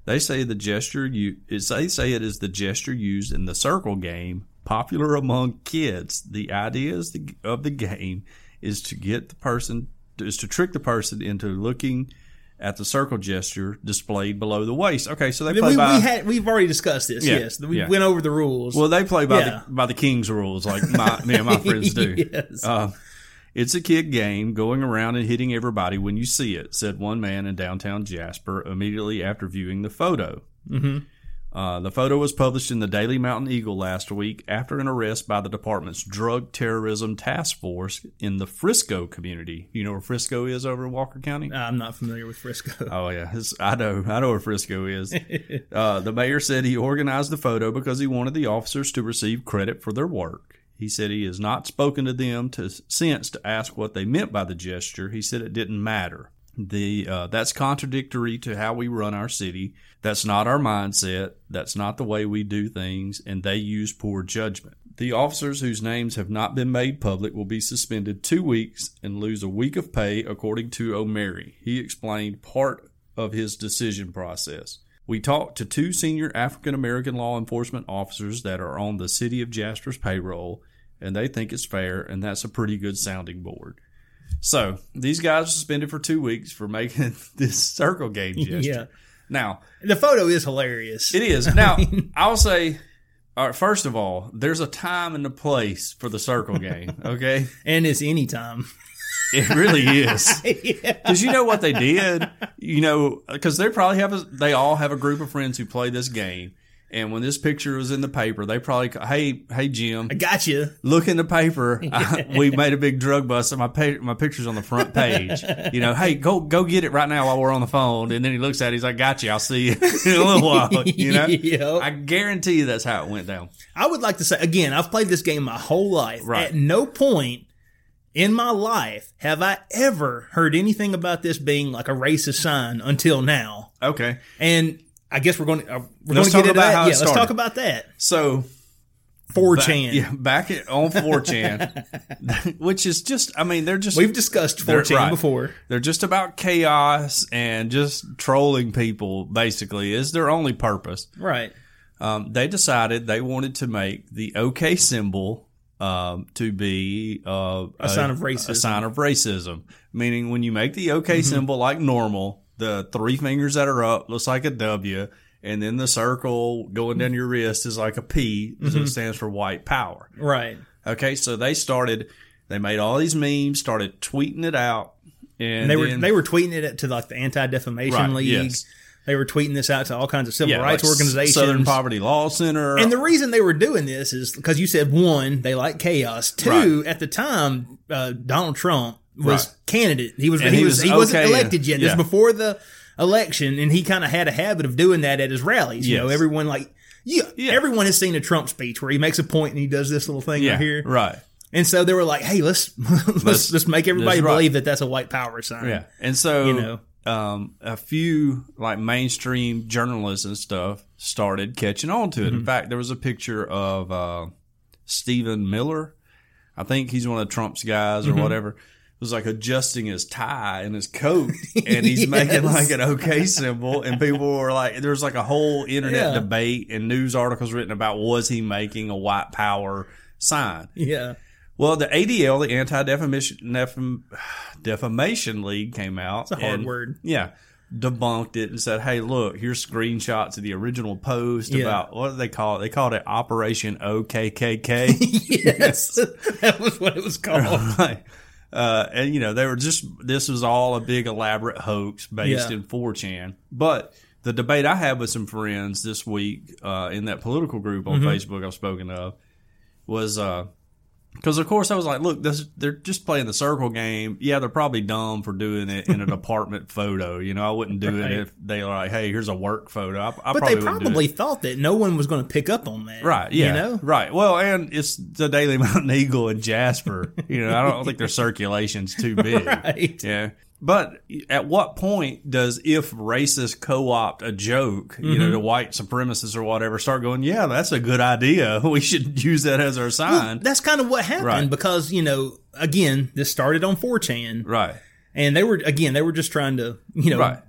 They say the gesture you they say it is the gesture used in the circle game, popular among kids. The idea is the, of the game is to get the person is to trick the person into looking at the circle gesture displayed below the waist. Okay, so they play we, by we had we've already discussed this. Yeah, Yes, we yeah. went over the rules. well, they play by Yeah. the by the king's rules, like my me and my friends do. Yes. Uh, it's a kid game going around and hitting everybody when you see it, said one man in downtown Jasper immediately after viewing the photo. Mm-hmm. Uh, the photo was published in the Daily Mountain Eagle last week after an arrest by the department's Drug Terrorism Task Force in the Frisco community. You know where Frisco is over in Walker County? I'm not familiar with Frisco. Oh yeah, It's- I know. I know where Frisco is. uh, the mayor said he organized the photo because he wanted the officers to receive credit for their work. He said he has not spoken to them to since to ask what they meant by the gesture. He said it didn't matter. The uh, that's contradictory to how we run our city. That's not our mindset. That's not the way we do things, and they use poor judgment. The officers whose names have not been made public will be suspended two weeks and lose a week of pay, according to O'Mary. He explained part of his decision process. We talked to two senior African American law enforcement officers that are on the city of Jasper's payroll, and they think it's fair, and that's a pretty good sounding board. So these guys are suspended for two weeks for making this circle game gesture. Yeah. Now, The photo is hilarious. it is. Now, I'll say, all right, first of all, there's a time and a place for the circle game, okay? and it's anytime. It really is. yeah. Because you know what they did? You know, because they probably have a, they all have a group of friends who play this game. And when this picture was in the paper, they probably, ca- hey, hey, Jim, I got you. look in the paper. I, we made a big drug bust, and my pa- my picture's on the front page. You know, hey, go go get it right now while we're on the phone. And then he looks at it, he's like, "Got you. I'll see you in a little while." You know, Yep. I guarantee you that's how it went down. I would like to say again, I've played this game my whole life. Right. At no point in my life have I ever heard anything about this being like a racist sign until now. Okay, And I guess we're going to uh, we're going Let's to get about that. how it yeah, let's talk about that. so 4chan. yeah, back at, on 4chan, which is just, I mean, they're just We've discussed 4chan right. before. They're just about chaos and just trolling people. Basically, is their only purpose. Right. um, they decided they wanted to make the OK symbol um, to be uh, a, sign of racism. Mm-hmm. A sign of racism, meaning when you make the OK symbol like normal, the three fingers that are up looks like a W, and then the circle going down your wrist is like a P, so Mm-hmm. it stands for white power. Right. Okay, so they started. They made all these memes, started tweeting it out, and And they were they were tweeting it to like the Anti Defamation Right, League. yes. They were tweeting this out to all kinds of civil yeah, rights like organizations. Southern Poverty Law Center, And the reason they were doing this is because you said one, they like chaos. Two, at the time, uh, Donald Trump was Right. candidate. He was And he, he was, was he wasn't okay, elected yet. This yeah. was before the election, and he kind of had a habit of doing that at his rallies. You know, everyone like yeah, Yeah. everyone has seen a Trump speech where he makes a point and he does this little thing yeah, right here. right. And so they were like, "Hey, let's let's let's, make everybody right. believe that that's a white power sign." Yeah, and so You know. um, a few like mainstream journalists and stuff started catching on to it. Mm-hmm. In fact, there was a picture of uh, Stephen Miller. I think he's one of Trump's guys or Mm-hmm. whatever. Was like adjusting his tie and his coat, and he's making like an OK symbol, and people were like, there's like a whole internet Yeah. debate and news articles written about was he making a white power sign?" yeah, Well, the ADL, the Anti Defamation Defam- Defamation League, came out. It's a hard word. Yeah, debunked it and said, "Hey, look, here's screenshots of the original post Yeah. about what do they call it? They called it Operation OKKK." yes, that was what it was called. right. Uh, and you know they were just this was all a big elaborate hoax based Yeah. in 4chan. But the debate I had with some friends this week uh, in that political group on Facebook I've spoken of was because of course I was like, look, this, they're just playing the circle game. Yeah, they're probably dumb for doing it in an apartment photo. You know, I wouldn't do Right. it if they were like, hey, here's a work photo. I, I But probably they wouldn't do it. probably thought that no one was going to pick up on that. Right. Yeah. You know? Right. Well, and it's the Daily Mountain Eagle and Jasper. You know, I don't think their circulation's too big. Right. Yeah. But at what point does if racists co-opt a joke, you know, mm-hmm. the white supremacists or whatever, start going, yeah, that's a good idea. We should use that as our sign. That's kind of what happened Right. because, you know, again, this started on 4chan right. and they were, again, they were just trying to, you know, Right.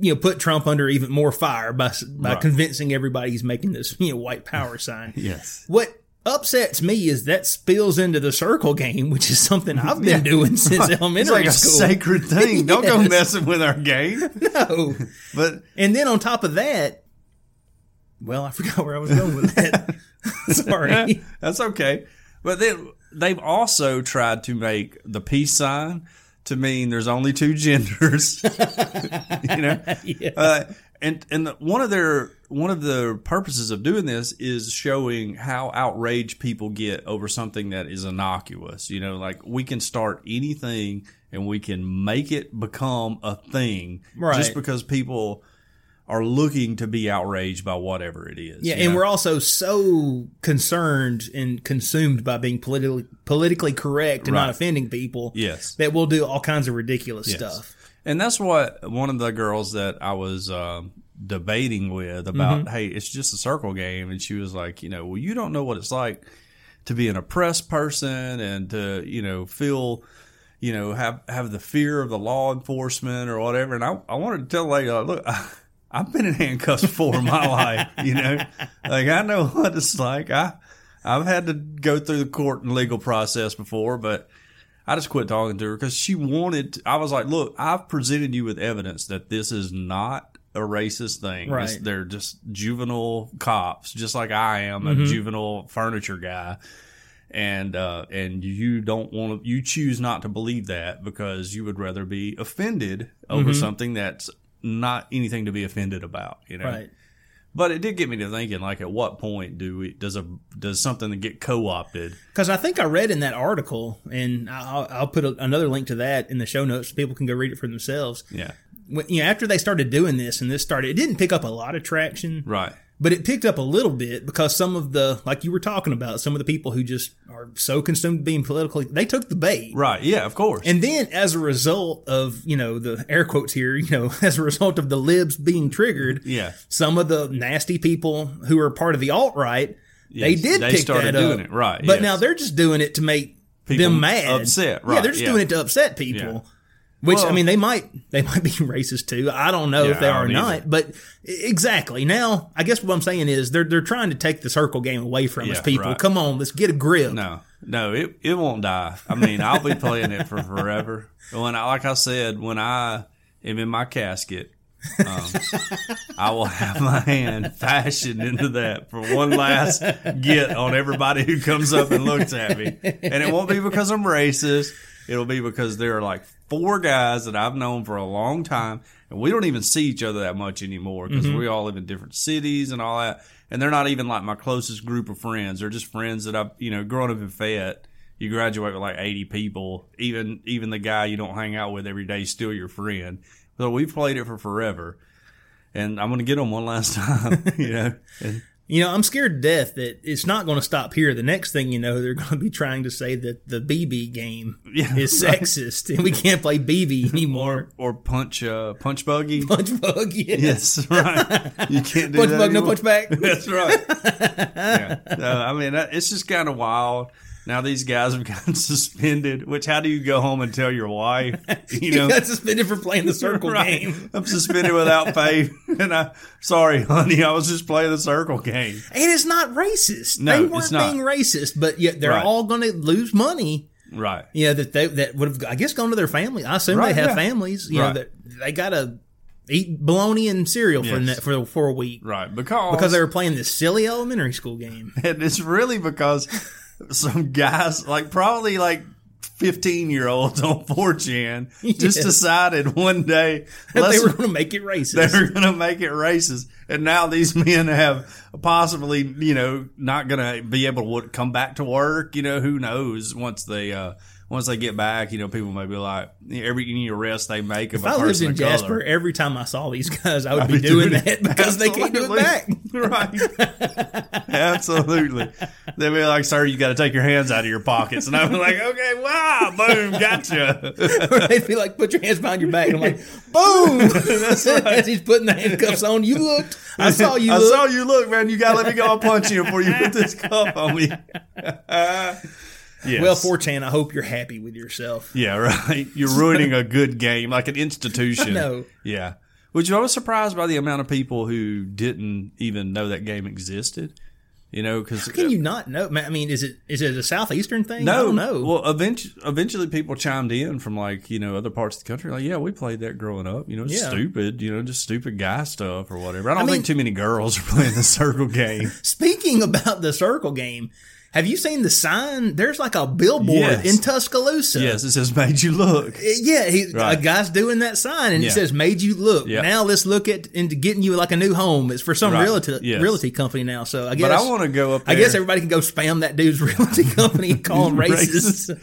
you know, put Trump under even more fire by, by Right. convincing everybody he's making this, you know, white power sign. Yes. What upsets me is that spills into the circle game, which is something I've been doing since It's elementary like a school. sacred thing. Don't go messing with our game. No. But And then on top of that, well, I forgot where I was going with that. Sorry. That's okay. But then they've also tried to make the peace sign to mean there's only two genders. you know, Yeah. uh, and and the, one of their one of the purposes of doing this is showing how outraged people get over something that is innocuous. You know, like we can start anything and we can make it become a thing Right. just because people are looking to be outraged by whatever it is. Yeah, and know? we're also so concerned and consumed by being politically politically correct and not offending people yes. that we'll do all kinds of ridiculous Yes. stuff. And that's what one of the girls that I was um, debating with about, Mm-hmm. hey, it's just a circle game. And she was like, you know, well, you don't know what it's like to be an oppressed person and to, you know, feel, you know, have, have the fear of the law enforcement or whatever. And I, I wanted to tell like, look, I've been in handcuffs before in my life, you know. Like I know what it's like. I I've had to go through the court and legal process before, but I just quit talking to her because she wanted. I was like, "Look, I've presented you with evidence that this is not a racist thing. Right. This- they're just juvenile cops, just like I am, a juvenile furniture guy." And uh, and you don't want to. You choose not to believe that because you would rather be offended over something that's not anything to be offended about. You know, Right. but it did get me to thinking, like, at what point do we does a does something get co opted? Because I think I read in that article, and I'll, I'll put a, another link to that in the show notes so people can go read it for themselves. Yeah, When, you know, after they started doing this and this started, it didn't pick up a lot of traction, right. but it picked up a little bit because some of the, like you were talking about, some of the people who just are so consumed being politically, they took the bait. Right. Yeah, of course. And then, as a result of you know the air quotes here, you know, as a result of the libs being triggered, yeah. some of the nasty people who are part of the alt right, they did they pick started that doing it, right, But yes. now they're just doing it to make People them mad, upset, right Yeah, they're just yeah. doing it to upset people. Yeah. Which I mean, they might they might be racist too. I don't know if they are or don't either. But exactly now, I guess what I'm saying is they're they're trying to take the circle game away from us. People, right. come on, let's get a grip. No, no, it it won't die. I mean, I'll be playing it for forever. When I, like I said, when I am in my casket, um, I will have my hand fashioned into that for one last get on everybody who comes up and looks at me. And it won't be because I'm racist. It'll be because there are like four guys that I've known for a long time, and we don't even see each other that much anymore because mm-hmm. we all live in different cities and all that. And they're not even like my closest group of friends. They're just friends that I've, you know, growing up in Fayette. You graduate with like 80 people. Even even the guy you don't hang out with every day is still your friend. So we've played it for forever. And I'm going to get them one last time, you know. And You know, I'm scared to death that it's not going to stop here. The next thing you know, they're going to be trying to say that the BB game Yeah, is right. sexist and we can't play BB anymore. or punch uh punch buggy. punch bug, yeah. Yes, right. You can't do punch that bug, no punch back. That's right. yeah. Uh, I mean, it's just kind of wild. Now these guys have gotten suspended. Which, how do you go home and tell your wife? You You know, got suspended for playing the circle Right. game. I'm suspended without pay, and I sorry, honey, I was just playing the circle game. And it's not racist. No, they it's weren't not. being racist, but yet they're Right. all going to lose money. Right. Yeah, that they that would have I guess gone to their family. I assume Right, they have yeah. families. You Right. know that they got to eat bologna and cereal for Yes. ne- for for a week Right. Because because they were playing this silly elementary school game. and it's really because some guys, like probably like 15 year olds on 4chan, just decided one day That they were going to make it racist. they're going to make it racist. And now these men have possibly, you know, not going to be able to come back to work. You know, who knows once they, uh, once they get back, you know, people may be like, every any arrest they make of If a I lived person in Jasper, color. every time I saw these guys, I would I'd be, be doing doing that because they can't do it back. Right. Absolutely. They'd be like, sir, you got to take your hands out of your pockets. And I'd be like, okay, wow, boom, gotcha. or they'd be like, "Put your hands behind your back," and I'm like, "Boom!" As he's putting the handcuffs on, you looked. I saw you. I look. saw you look, man. You got to let me go. I'll punch you before you put this cuff on me. Yes. Well, 4chan, I hope you're happy with yourself. Yeah, right. You're ruining a good game, like an institution. I know. Yeah. Which I was surprised by the amount of people who didn't even know that game existed. You know, because Can you not know? I mean, is it is it a southeastern thing? No, no. Well, eventually, eventually, people chimed in from like you know other parts of the country. Like, yeah, we played that growing up. You know, it's Yeah. stupid. You know, just stupid guy stuff or whatever. I don't I mean- think too many girls are playing the circle game. Speaking about the circle game, have you seen the sign? There's like a billboard Yes. in Tuscaloosa. yes, it says made you look. Uh, yeah, he, Right. a guy's doing that sign, and Yeah. it says "Made you look." Yeah. Now let's look at into getting you like a new home. It's for some Right. realty Yes. realty company now. So I guess But I want to go up there. I guess everybody can go spam that dude's realty company and call him racist.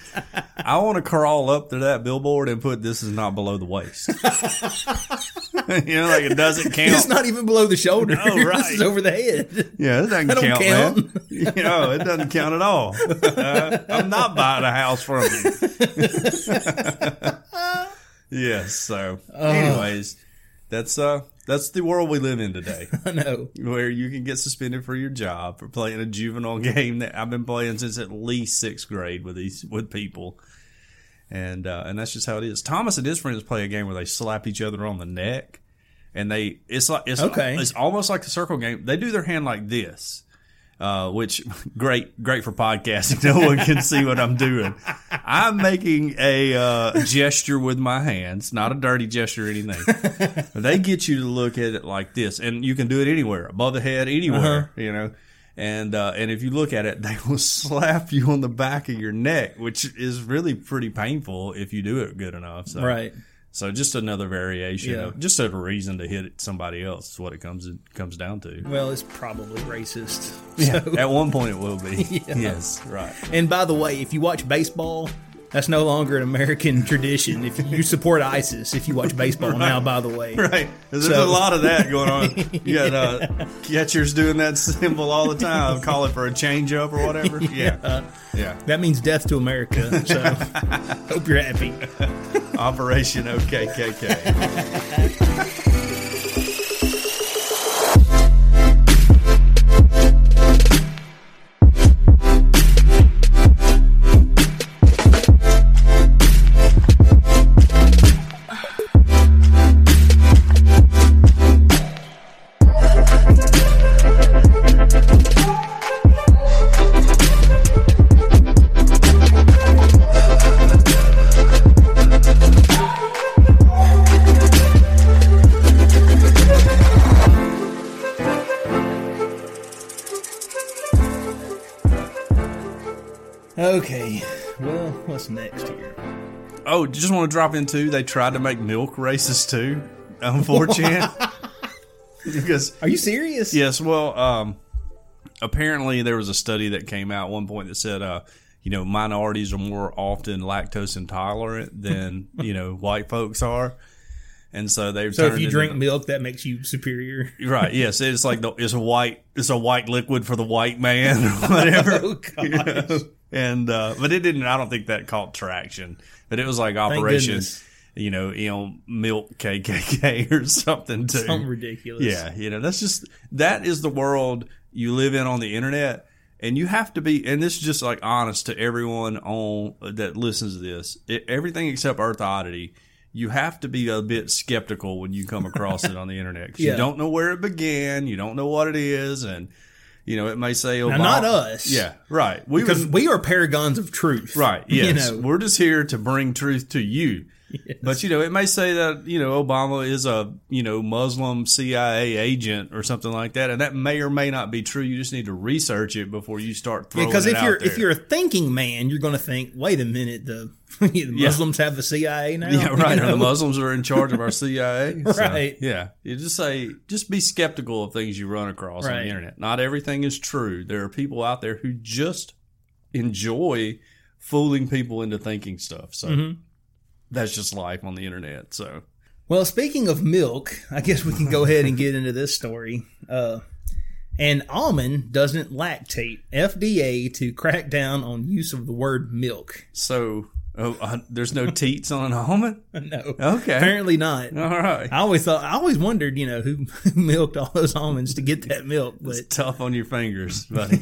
I want to crawl up to that billboard and put "This is not below the waist." you know, like it doesn't count. It's not even below the shoulder. Oh, right. this is over the head. Yeah, it doesn't count, count. man. You know, it doesn't count at all. Uh, I'm not buying a house from you. yes. So, anyways, that's uh, that's the world we live in today, I know. where you can get suspended for your job for playing a juvenile game that I've been playing since at least sixth grade with these with people. And uh, and that's just how it is. Thomas and his friends play a game where they slap each other on the neck. and they it's like it's Okay. it's almost like the circle game. They do their hand like this. Uh, which great, great for podcasting. No one can see what I'm doing. I'm making a uh, gesture with my hands, not a dirty gesture or anything. they get you to look at it like this, and you can do it anywhere, above the head, anywhere, you know. And uh, and if you look at it, they will slap you on the back of your neck, which is really pretty painful if you do it good enough. So, Right. So just another variation, Yeah. of, just a reason to hit somebody else is what it comes it comes down to. Well, it's probably racist. Yeah, So- at one point it will be. Yeah. Yes, right. and by the way, if you watch baseball, that's no longer an American tradition. If you support ISIS, if you watch baseball now, by the way, Right. There's So- a lot of that going on. You got uh, catchers doing that symbol all the time. Call it for a change up or whatever. Yeah. Yeah. that means death to America. So, hope you're happy. Operation OKKK. Oh, just want to drop in too. They tried to make milk racist too on 4chan. because Are you serious? Yes, well, um, apparently there was a study that came out at one point that said, uh, you know, minorities are more often lactose intolerant than you know white folks are, and so they've So if you drink into- milk, that makes you superior. right, yes, it's like the, it's a white it's a white liquid for the white man or whatever. Oh. You know? And uh, but it didn't. I don't think that caught traction. But it was like Operation, you know, you know, milk KKK or something too. Something ridiculous. Yeah, you know, that's just that is the world you live in on the internet, and you have to be. And this is just like honest to everyone on that listens to this. It, everything except Earth Oddity, you have to be a bit skeptical when you come across it on the internet 'cause Yeah. you don't know where it began, you don't know what it is, and you know it may say oh, Obama. not us. Yeah, right. We Because we are paragons of truth. Right. Yes. You know, We're just here to bring truth to you. But you know, it may say that you know Obama is a you know Muslim CIA agent or something like that, and that may or may not be true. You just need to research it before you start throwing because it if out you're there. if you're a thinking man, you're going to think, wait a minute, the, the Muslims have the CIA now. yeah, right. You the? Muslims are in charge of our CIA. So, Right. yeah. You just say, just be skeptical of things you run across on the internet. Not everything is true. There are people out there who just enjoy fooling people into thinking stuff. So Mm-hmm. That's just life on the internet. So Well, speaking of milk, I guess we can go ahead and get into this story. Uh, an almond doesn't lactate. FDA to crack down on use of the word milk. So oh, uh, there's no teats on an almond. No, Okay. apparently not. All right. I always thought, I always wondered, you know, who, who milked all those almonds to get that milk. But It's tough on your fingers, buddy.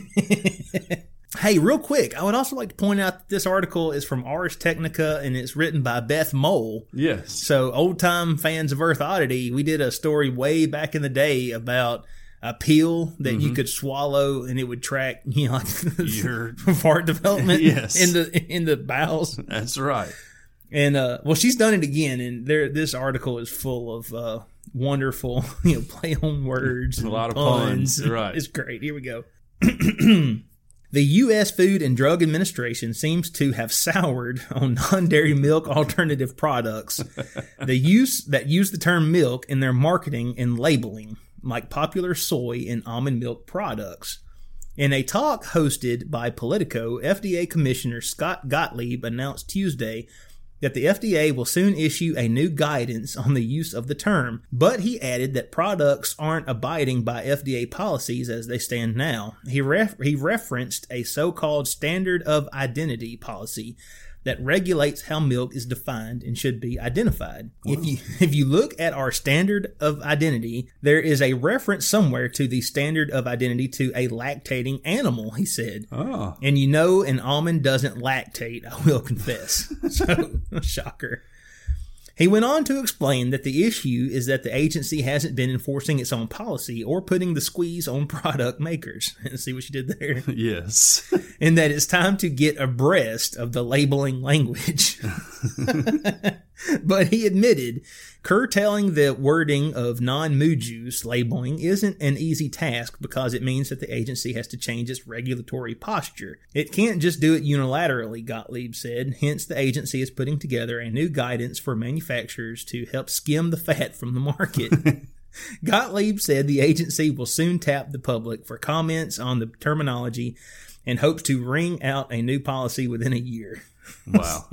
Hey, real quick, I would also like to point out that this article is from Ars Technica and it's written by Beth Mole. yes. So, old time fans of Earth Oddity, we did a story way back in the day about a pill that you could swallow and it would track, you know, Your- fart development Yes. in the in the bowels. That's right. And uh, well, she's done it again, and there this article is full of uh, wonderful, you know, play on words, A lot of puns, right. It's great. Here we go. The U.S. Food and Drug Administration seems to have soured on non-dairy milk alternative products. the use that use the term milk in their marketing and labeling, like popular soy and almond milk products. In a talk hosted by Politico, FDA Commissioner Scott Gottlieb announced Tuesday that the FDA will soon issue a new guidance on the use of the term, but he added that products aren't abiding by FDA policies as they stand now. He, ref- he referenced a so called standard of identity policy that regulates how milk is defined and should be identified. If you if you look at our standard of identity, there is a reference somewhere to the standard of identity to a lactating animal, he said. Oh. And you know an almond doesn't lactate, I will confess. So, shocker. He went on to explain that the issue is that the agency hasn't been enforcing its own policy or putting the squeeze on product makers. See what you did there? Yes. and that it's time to get abreast of the labeling language. but he admitted curtailing the wording of non moo juice labeling isn't an easy task because it means that the agency has to change its regulatory posture. It can't just do it unilaterally, Gottlieb said. Hence, the agency is putting together a new guidance for manufacturers to help skim the fat from the market. Gottlieb said the agency will soon tap the public for comments on the terminology and hopes to ring out a new policy within a year. Wow.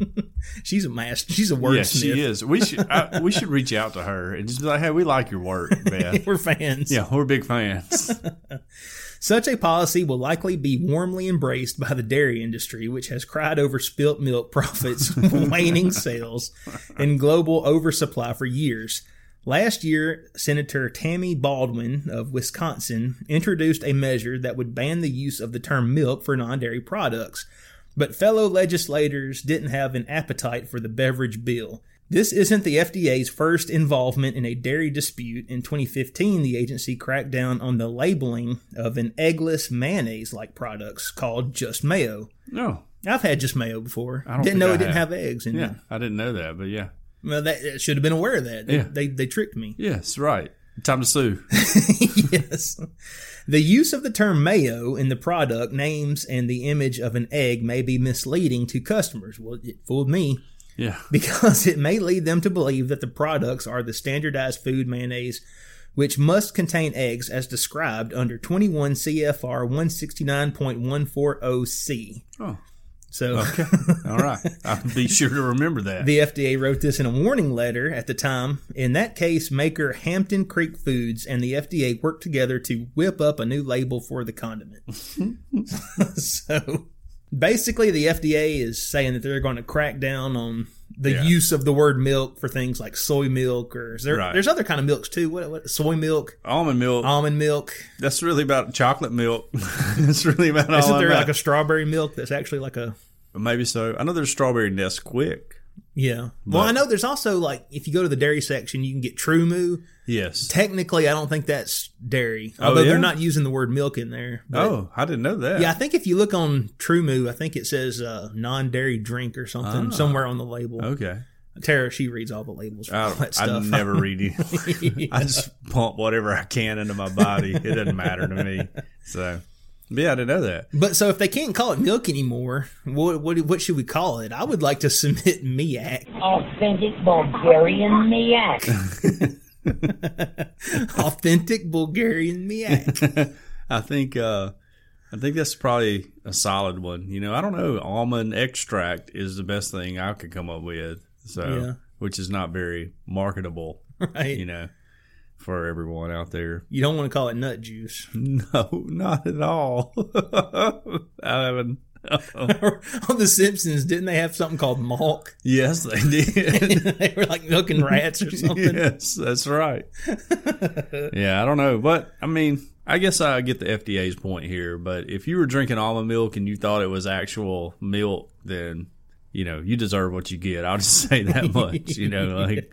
She's a master. She's a wordsmith. yes, she is. We should I, we should reach out to her and just be like, "Hey, we like your work, Beth. We're fans. yeah, we're big fans." Such a policy will likely be warmly embraced by the dairy industry, which has cried over spilt milk profits, waning sales, and global oversupply for years. Last year, Senator Tammy Baldwin of Wisconsin introduced a measure that would ban the use of the term milk for non dairy products. But fellow legislators didn't have an appetite for the beverage bill. This isn't the FDA's first involvement in a dairy dispute. In 2015, the agency cracked down on the labeling of an eggless mayonnaise like products called Just Mayo. No. I've had Just Mayo before. I don't didn't know I it didn't have. have eggs in Yeah, it. I didn't know that, but yeah. Well, that should have been aware of that. They, Yeah. they, they tricked me. Yes, right. Time to sue. yes. The use of the term mayo in the product names and the image of an egg may be misleading to customers. Well, it fooled me Yeah. because it may lead them to believe that the products are the standardized food mayonnaise, which must contain eggs as described under 21 CFR 169.140C. Oh, oh. So okay. All right. I'll be sure to remember that. the FDA wrote this in a warning letter at the time. In that case, maker Hampton Creek Foods and the FDA worked together to whip up a new label for the condiment. so basically, the FDA is saying that they're going to crack down on the Yeah. use of the word milk for things like soy milk or is there, Right. there's other kind of milks too. What, what soy milk, Almond milk. almond milk. that's really about chocolate milk. that's really about Isn't there like a strawberry milk that's actually like a Maybe so. I know there's strawberry Nesquik. yeah. well, I know there's also like if you go to the dairy section, you can get True Moo. Yes. Technically, I don't think that's dairy, Oh, although yeah? they're not using the word milk in there. But oh, I didn't know that. yeah, I think if you look on True Moo, I think it says uh, non-dairy drink or something Ah. somewhere on the label. Okay. Tara, she reads all the labels for I, all that I never read it. I just pump whatever I can into my body. It doesn't matter to me. So, yeah, I didn't know that. But so if they can't call it milk anymore, what what, what should we call it? I would like to submit Miak, authentic Bulgarian Miak. authentic Bulgarian Miak. I think uh, I think that's probably a solid one. You know, I don't know. Almond extract is the best thing I could come up with. So, Yeah. which is not very marketable, right? you know, for everyone out there. You don't want to call it nut juice. No, not at all. I haven't. on The Simpsons, didn't they have something called Malk? yes, they did. they were like milking rats or something. yes, that's right. yeah, I don't know, but I mean, I guess I get the FDA's point here. But if you were drinking almond milk and you thought it was actual milk, then you know you deserve what you get. I'll just say that much. You know, like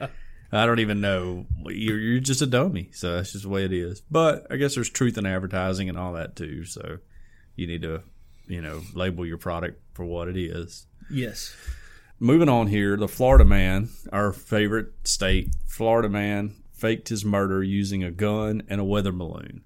I don't even know. You're you're just a dummy. So that's just the way it is. But I guess there's truth in advertising and all that too. So you need to, you know, label your product for what it is. Yes. Moving on here, the Florida man, our favorite state, Florida man faked his murder using a gun and a weather balloon.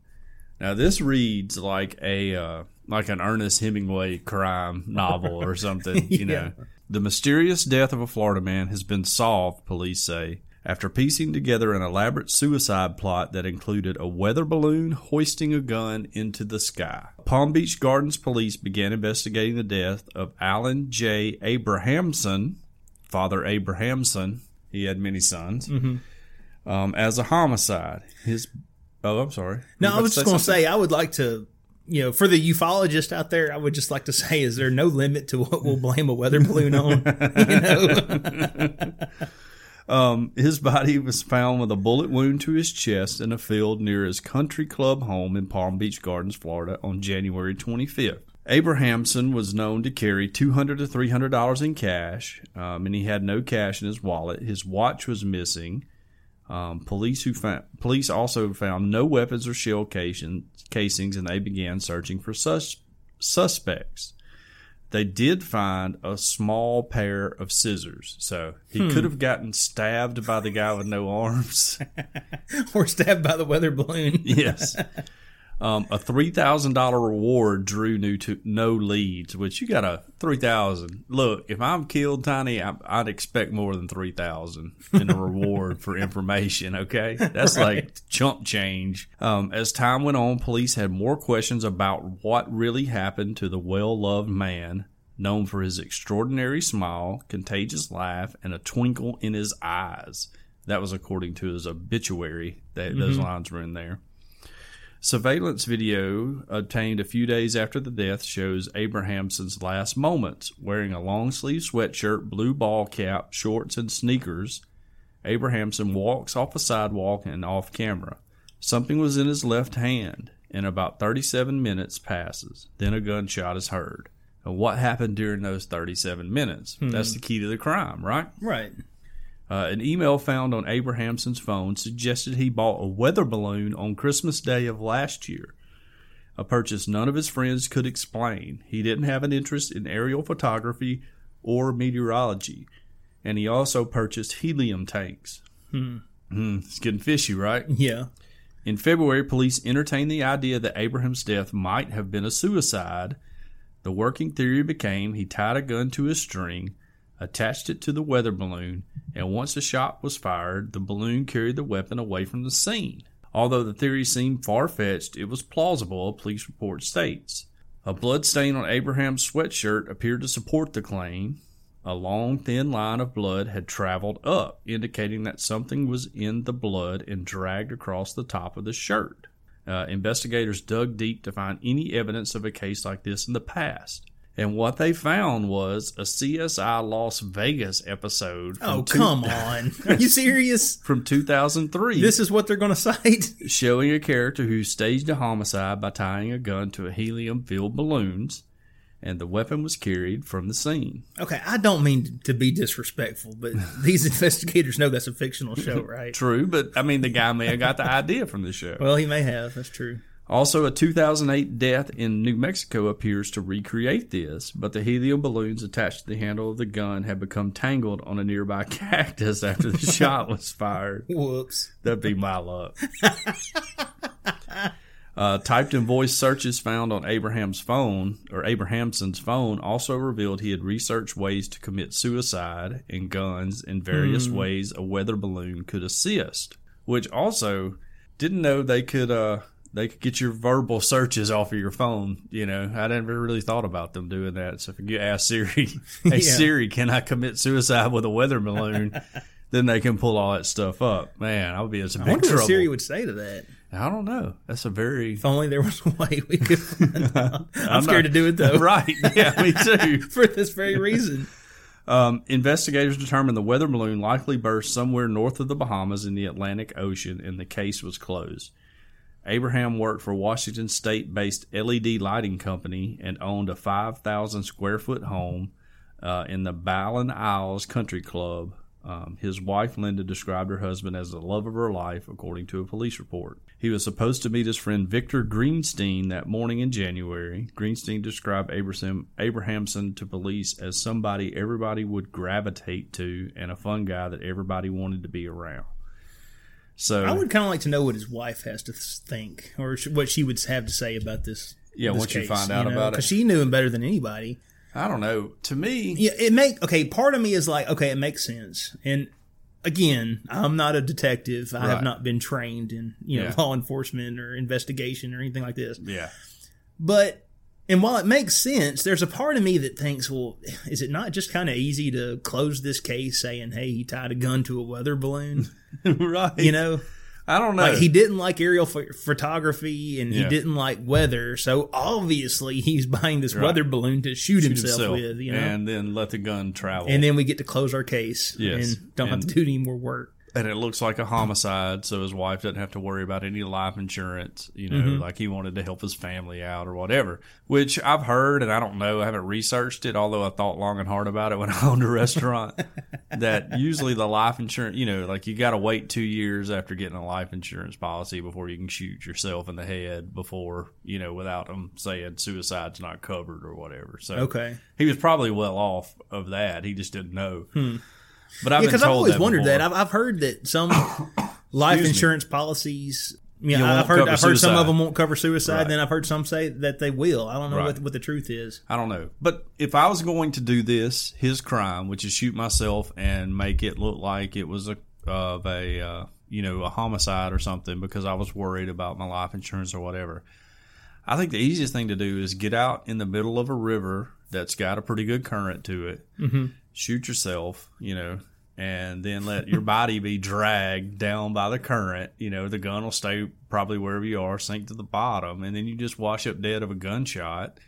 Now this reads like a uh, like an Ernest Hemingway crime novel or something, you know. The mysterious death of a Florida man has been solved, police say, after piecing together an elaborate suicide plot that included a weather balloon hoisting a gun into the sky. Palm Beach Gardens police began investigating the death of Alan J. Abrahamson, Father Abrahamson. He had many sons. Um, as a homicide. His oh, I'm sorry. No, I was just going to say, I would like to, you know, for the ufologist out there, I would just like to say, is there no limit to what we'll blame a weather balloon on? you know, Um, his body was found with a bullet wound to his chest in a field near his country club home in Palm Beach Gardens, Florida, on January 25th. Abrahamson was known to carry 200 to three hundred dollars in cash, um, and he had no cash in his wallet. His watch was missing. Um, police who found, police also found no weapons or shell casings, and they began searching for sus, suspects. They did find a small pair of scissors, so he hmm. could have gotten stabbed by the guy with no arms. or stabbed by the weather balloon. yes. Um, a three thousand dollar reward drew new to no leads, which you got a three thousand. Look, if I'm killed, Tiny, I, I'd expect more than three thousand in a reward for information. Okay, that's like chump change. Um, as time went on, police had more questions about what really happened to the well loved man. Known for his extraordinary smile, contagious laugh, and a twinkle in his eyes. That was according to his obituary. That, Those lines were in there. Surveillance video obtained a few days after the death shows Abrahamson's last moments, wearing a long sleeve sweatshirt, blue ball cap, shorts, and sneakers. Abrahamson walks off a sidewalk and off camera. Something was in his left hand, and about 37 minutes passes. Then a gunshot is heard. And what happened during those 37 minutes? Hmm. That's the key to the crime, right? Right. Uh, an email found on Abrahamson's phone suggested he bought a weather balloon on Christmas Day of last year, a purchase none of his friends could explain. He didn't have an interest in aerial photography or meteorology, and he also purchased helium tanks. Hmm. it's getting fishy, right? Yeah. In February, police entertained the idea that Abraham's death might have been a suicide. The working theory became he tied a gun to a string, attached it to the weather balloon, and once a shot was fired, the balloon carried the weapon away from the scene. Although the theory seemed far fetched, it was plausible, a police report states. A blood stain on Abraham's sweatshirt appeared to support the claim. A long, thin line of blood had traveled up, indicating that something was in the blood and dragged across the top of the shirt. Uh, investigators dug deep to find any evidence of a case like this in the past. And what they found was a CSI Las Vegas episode Oh, two- come on. Are you serious? from 2003 This is what they're going to cite? showing a character who staged a homicide by tying a gun to a helium filled balloons, and the weapon was carried from the scene. Okay, I don't mean to be disrespectful, but these investigators know that's a fictional show, right? True, but I mean, the guy may have got the idea from the show. Well, he may have. That's true. Also, a 2008 death in New Mexico appears to recreate this, but the helium balloons attached to the handle of the gun had become tangled on a nearby cactus after the shot was fired. Whoops. That'd be my luck. Uh, typed in voice searches found on Abraham's phone or Abrahamson's phone also revealed he had researched ways to commit suicide and guns in various ways a weather balloon could assist. Which also didn't know they could uh they could get your verbal searches off of your phone. You know, I never really thought about them doing that. So if you ask Siri, "Hey Yeah. Siri, can I commit suicide with a weather balloon?" then they can pull all that stuff up. Man, I would be in some I big wonder trouble. what Siri would say to that. I don't know. That's a very. If only there was a way we could. I'm, I'm scared not- to do it, though, right? Yeah, me too. for this very reason. Um, investigators determined the weather balloon likely burst somewhere north of the Bahamas in the Atlantic Ocean, and the case was closed. Abraham worked for Washington State-based LED lighting company and owned a 5,000 square foot home uh, in the BallenIsles Country Club. Um, his wife Linda described her husband as the love of her life, according to a police report. He was supposed to meet his friend Victor Greenstein that morning in January. Greenstein described Abraham, Abrahamson to police as somebody everybody would gravitate to and a fun guy that everybody wanted to be around. So I would kind of like to know what his wife has to think, or what she would have to say about this. Yeah, this once you find out about it. because she knew him better than anybody. I don't know. To me, Yeah, it make okay. Part of me is like, okay, it makes sense. And again, I'm not a detective. I Right. have not been trained in you know Yeah. law enforcement or investigation or anything like this. yeah, But and while it makes sense, there's a part of me that thinks, well, is it not just kind of easy to close this case saying, hey, he tied a gun to a weather balloon? right. You know, I don't know. like he didn't like aerial ph- photography and he didn't like weather, so obviously he's buying this Right. weather balloon to shoot, Shoot himself, with, you know. And, and then let the gun travel. And then we get to close our case Yes. and don't have to do any more work. And it looks like a homicide, so his wife doesn't have to worry about any life insurance. You know, mm-hmm. like he wanted to help his family out or whatever. Which I've heard, and I don't know, I haven't researched it. Although I thought long and hard about it when I owned a restaurant. that usually the life insurance, you know, like you got to wait two years after getting a life insurance policy before you can shoot yourself in the head before you know without them saying suicide's not covered or whatever. So Okay. he was probably well off of that. He just didn't know. Hmm. But I've Yeah, been because I've always that wondered before. that. I've, I've heard that some life Excuse me. insurance policies. Yeah, You I've heard. I've heard some of them won't cover suicide. Right. Then I've heard some say that they will. I don't know Right. what, what the truth is. I don't know. But if I was going to do this, his crime, which is shoot myself and make it look like it was a of a uh, you know a homicide or something because I was worried about my life insurance or whatever. I think the easiest thing to do is get out in the middle of a river that's got a pretty good current to it. Mm-hmm. Shoot yourself, you know, and then let your body be dragged down by the current. You know, the gun will stay probably wherever you are, sink to the bottom, and then you just wash up dead of a gunshot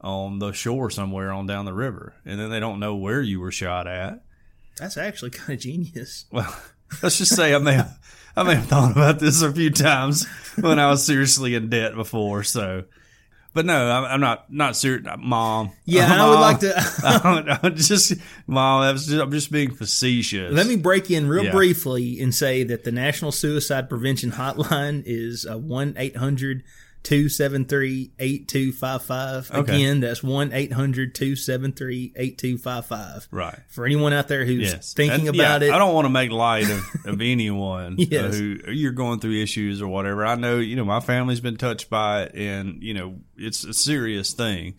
on the shore somewhere on down the river, and then they don't know where you were shot at. That's actually kind of genius. Well, let's just say I may have, I may have thought about this a few times when I was seriously in debt before. So, but no, I'm, I'm not not serious, mom. Yeah, and I would like to. I'm, just mom. Just, I'm just being facetious. Let me break in real Yeah. briefly and say that the National Suicide Prevention Hotline is uh, 1 800 273 8255. Okay. Again, that's 1 800 273 8255. right. For anyone out there who's Yes. thinking about yeah, it, I don't want to make light of, of anyone uh, Yes. who you're going through issues or whatever. I know, you know, my family's been touched by it and, you know, it's a serious thing.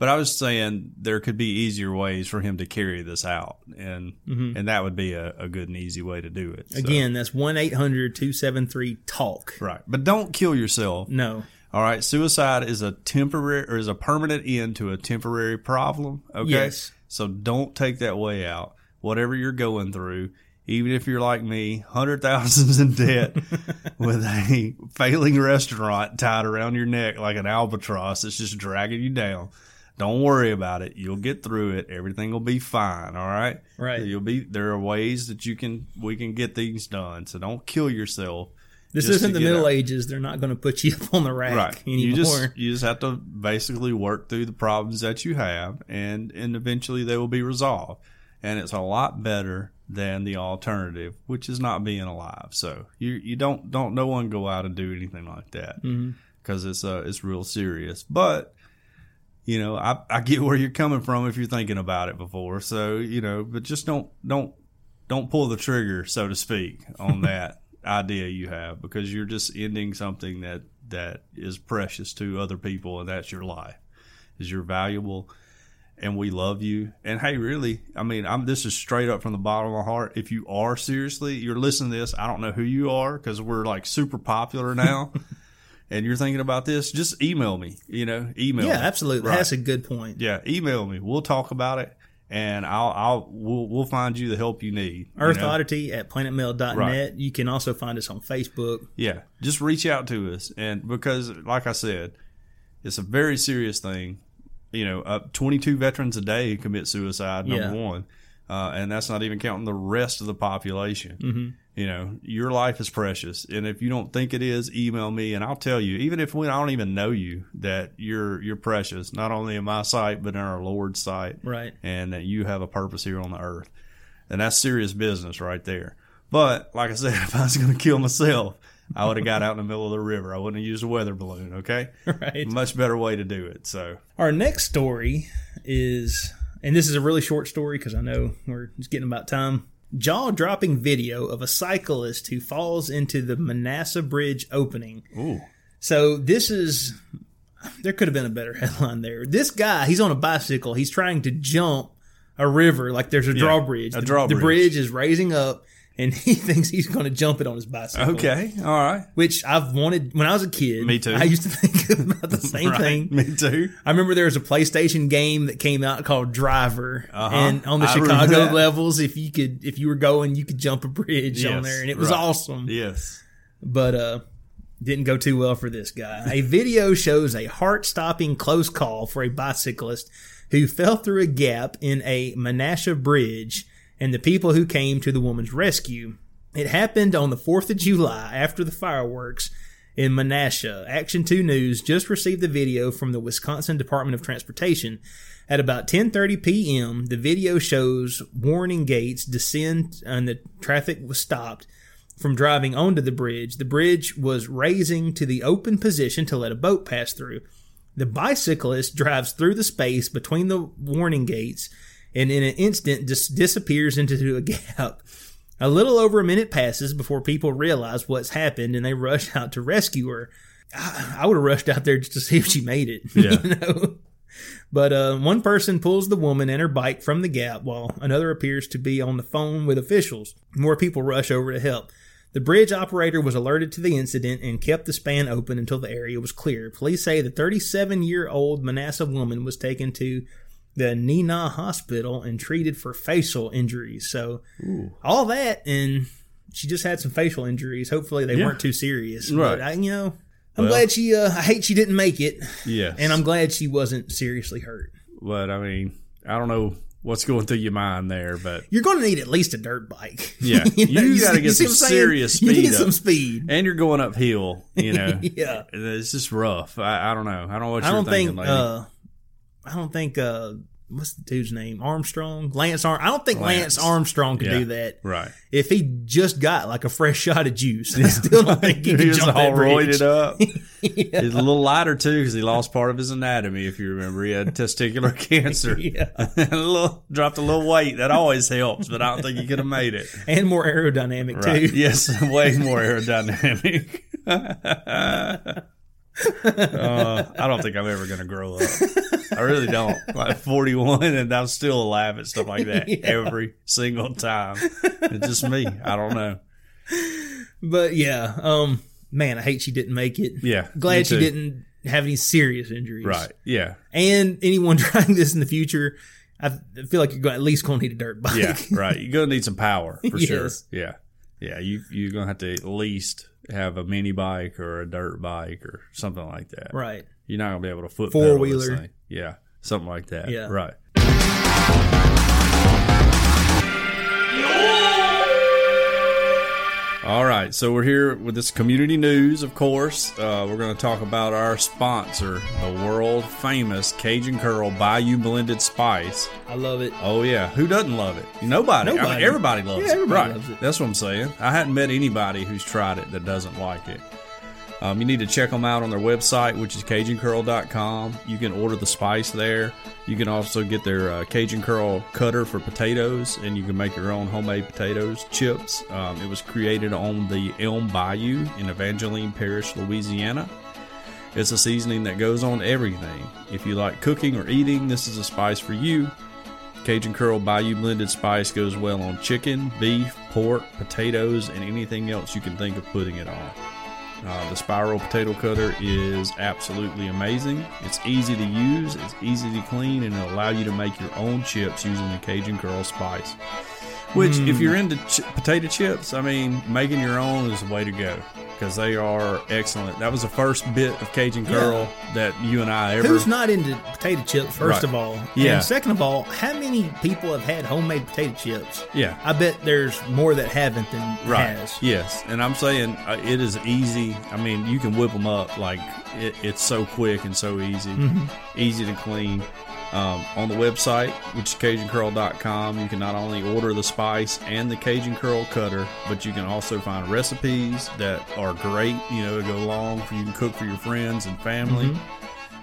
But I was saying there could be easier ways for him to carry this out, and and that would be a, a good and easy way to do it. So- Mm-hmm. again, that's 1 800 273 TALK. right? But don't kill yourself. No. All right, suicide is a temporary or is a permanent end to a temporary problem. Okay, Yes. so don't take that way out. Whatever you're going through, even if you're like me, hundred thousands in debt with a failing restaurant tied around your neck like an albatross that's just dragging you down. Don't worry about it. You'll get through it. Everything will be fine. All right. Right. You'll be. There are ways that you can. We can get things done. So don't kill yourself. This isn't the Middle out. Ages. They're not going to put you up on the rack right. Anymore. you just you just have to basically work through the problems that you have and and eventually they will be resolved. And it's a lot better than the alternative which is not being alive. So you you don't don't no one go out and do anything like that because it's uh it's real serious. But you know I, I get where you're coming from if you're thinking about it before. So you know but just don't don't don't pull the trigger so to speak on that idea you have because you're just ending something that that is precious to other people and that's your life is you're valuable and we love you and hey really i mean i'm this is straight up from the bottom of my heart if you are seriously you're listening to this i don't know who you are because we're like super popular now and you're thinking about this just email me you know email yeah, me. absolutely. Right. That's a good point. yeah email me we'll talk about it and i'll i'll we'll, we'll find you the help you need you Earth know? Oddity at planetmail.net. Right. You can also find us on Facebook. Yeah, just reach out to us, and because, like I said, it's a very serious thing. You know, uh, 22 veterans a day commit suicide. Number Yeah. one, uh, and that's not even counting the rest of the population. Mm-hmm. You know, your life is precious, and if you don't think it is, email me, and I'll tell you. Even if we I don't even know you, that you're you're precious, not only in my sight but in our Lord's sight, Right. and that you have a purpose here on the earth. And that's serious business right there. But like I said, if I was going to kill myself, I would have got out in the middle of the river. I wouldn't have used a weather balloon. Okay, Right. much better way to do it. So Our next story is, and this is a really short story because I know we're just getting about time. Jaw dropping video of a cyclist who falls into the Menasha Bridge opening. Ooh. So this is, there could have been a better headline there. This guy, he's on a bicycle. He's trying to jump a river like there's a drawbridge. a The- drawbridge. The bridge is raising up, and he thinks he's going to jump it on his bicycle. okay, all right, Which I've wanted when I was a kid. Me too. I used to think about the same right. thing. Me too. I remember there was a PlayStation game that came out called Driver, Uh-huh. and on the I Chicago levels, if you could, if you were going, you could jump a bridge on there, and it was right. awesome. Yes. But uh, didn't go too well for this guy. A video shows a heart-stopping close call for a bicyclist who fell through a gap in a Menasha bridge, and the people who came to the woman's rescue. It happened on the 4th of July after the fireworks in Menasha. Action 2 News just received the video from the Wisconsin Department of Transportation. At about 10:30 p.m., the video shows warning gates descend and the traffic was stopped from driving onto the bridge. The bridge was raising to the open position to let a boat pass through. The bicyclist drives through the space between the warning gates and in an instant just disappears into a gap. A little over a minute passes before people realize what's happened and they rush out to rescue her. I, I would have rushed out there just to see if she made it. Yeah. you know? But uh, one person pulls the woman and her bike from the gap while another appears to be on the phone with officials. More people rush over to help. The bridge operator was alerted to the incident and kept the span open until the area was clear. Police say the 37 year old Menasha woman was taken to the Neenah Hospital and treated for facial injuries. So, all that, and she just had some facial injuries. Hopefully, they Yeah. weren't too serious. Right. But I, you know, I'm Well- glad she. Uh, I hate she didn't make it, Yeah, and I'm glad she wasn't seriously hurt. But I mean, I don't know what's going through your mind there, but You're going to need at least a dirt bike. Yeah. You gotta get some what I'm saying? serious You speed need up. some speed. and you're going uphill, you know. Yeah. It's just rough. I, I don't know. I don't know what I you're don't thinking, think. Uh, I don't think. Uh, what's the dude's name? Armstrong, Lance Arm. I don't think Lance, Lance. Armstrong could Yeah. do that. right. If he just got like a fresh shot of juice, I still don't think he could jump all that roided up. He's a little lighter too because he lost part of his anatomy. If you remember, he had testicular cancer. Yeah. a little, dropped a little weight. That always helps, but I don't think he could have made it. and more aerodynamic Right. too. Yes, way more aerodynamic. Uh, I don't think I'm ever going to grow up. I really don't. Like 41, and I'm still alive at stuff like that Yeah. every single time. It's just me. I don't know. But yeah, um, man, I hate she didn't make it. Yeah, glad she didn't have any serious injuries. Right. Yeah. And anyone trying this in the future, I feel like you're going at least going to need a dirt bike. Yeah. Right. You're going to need some power for sure. Yeah. Yeah. You, you're going to have to at least have a mini bike or a dirt bike or something like that. right. You're not going to be able to foot this thing. Yeah. Something like that. Yeah. Right. All right, so we're here with this community news, of course. Uh, we're going to talk about our sponsor, the world famous Cajun Curl Bayou Blended Spice. I love it. Oh yeah, who doesn't love it? Nobody. I mean, everybody loves Yeah, it. everybody right. loves it. That's what I'm saying. I hadn't met anybody who's tried it that doesn't like it. Um, you need to check them out on their website, which is CajunCurl.com. You can order the spice there. You can also get their uh, Cajun Curl cutter for potatoes, and you can make your own homemade potatoes chips. Um, it was created on the Elm Bayou in Evangeline Parish, Louisiana. It's a seasoning that goes on everything. If you like cooking or eating, this is a spice for you. Cajun Curl Bayou blended spice goes well on chicken, beef, pork, potatoes, and anything else you can think of putting it on. Uh, the spiral potato cutter is absolutely amazing. It's easy to use, it's easy to clean, and it'll allow you to make your own chips using the Cajun Curl spice. Which, if you're into ch- potato chips, I mean, making your own is the way to go because they are excellent. That was the first bit of Cajun Curl that you and I ever. Who's not into potato chips, first Right. of all? Yeah. And second of all, how many people have had homemade potato chips? Yeah. I bet there's more that haven't than Right. has. Yes, and I'm saying uh, it is easy. I mean, you can whip them up like it, it's so quick and so easy, easy to clean. Um, on the website, which is CajunCurl.com, you can not only order the spice and the Cajun Curl cutter, but you can also find recipes that are great, you know, to go along for you can cook for your friends and family.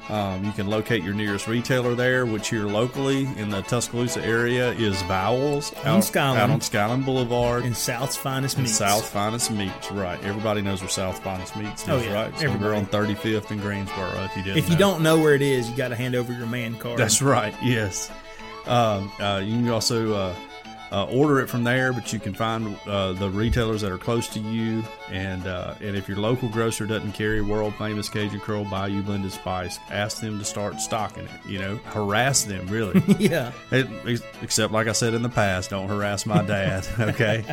Um, you can locate your nearest retailer there, which here locally in the Tuscaloosa area is Vowels On out, out on Skyline Boulevard. And South's finest meats. South Finest Meats, right? Everybody knows where South Finest Meats is, Oh, yeah. right? So we're on 35th and Greensboro. If you didn't, If you know. don't know where it is, you got to hand over your man card. that's right. Yes. Um, uh, you can also uh, uh, order it from there, but you can find uh, the retailers that are close to you. And uh, and if your local grocer doesn't carry world famous Cajun Curl Bayou blended spice, ask them to start stocking it. You know, harass them really. yeah. It- except, like I said in the past, don't harass my dad. Okay.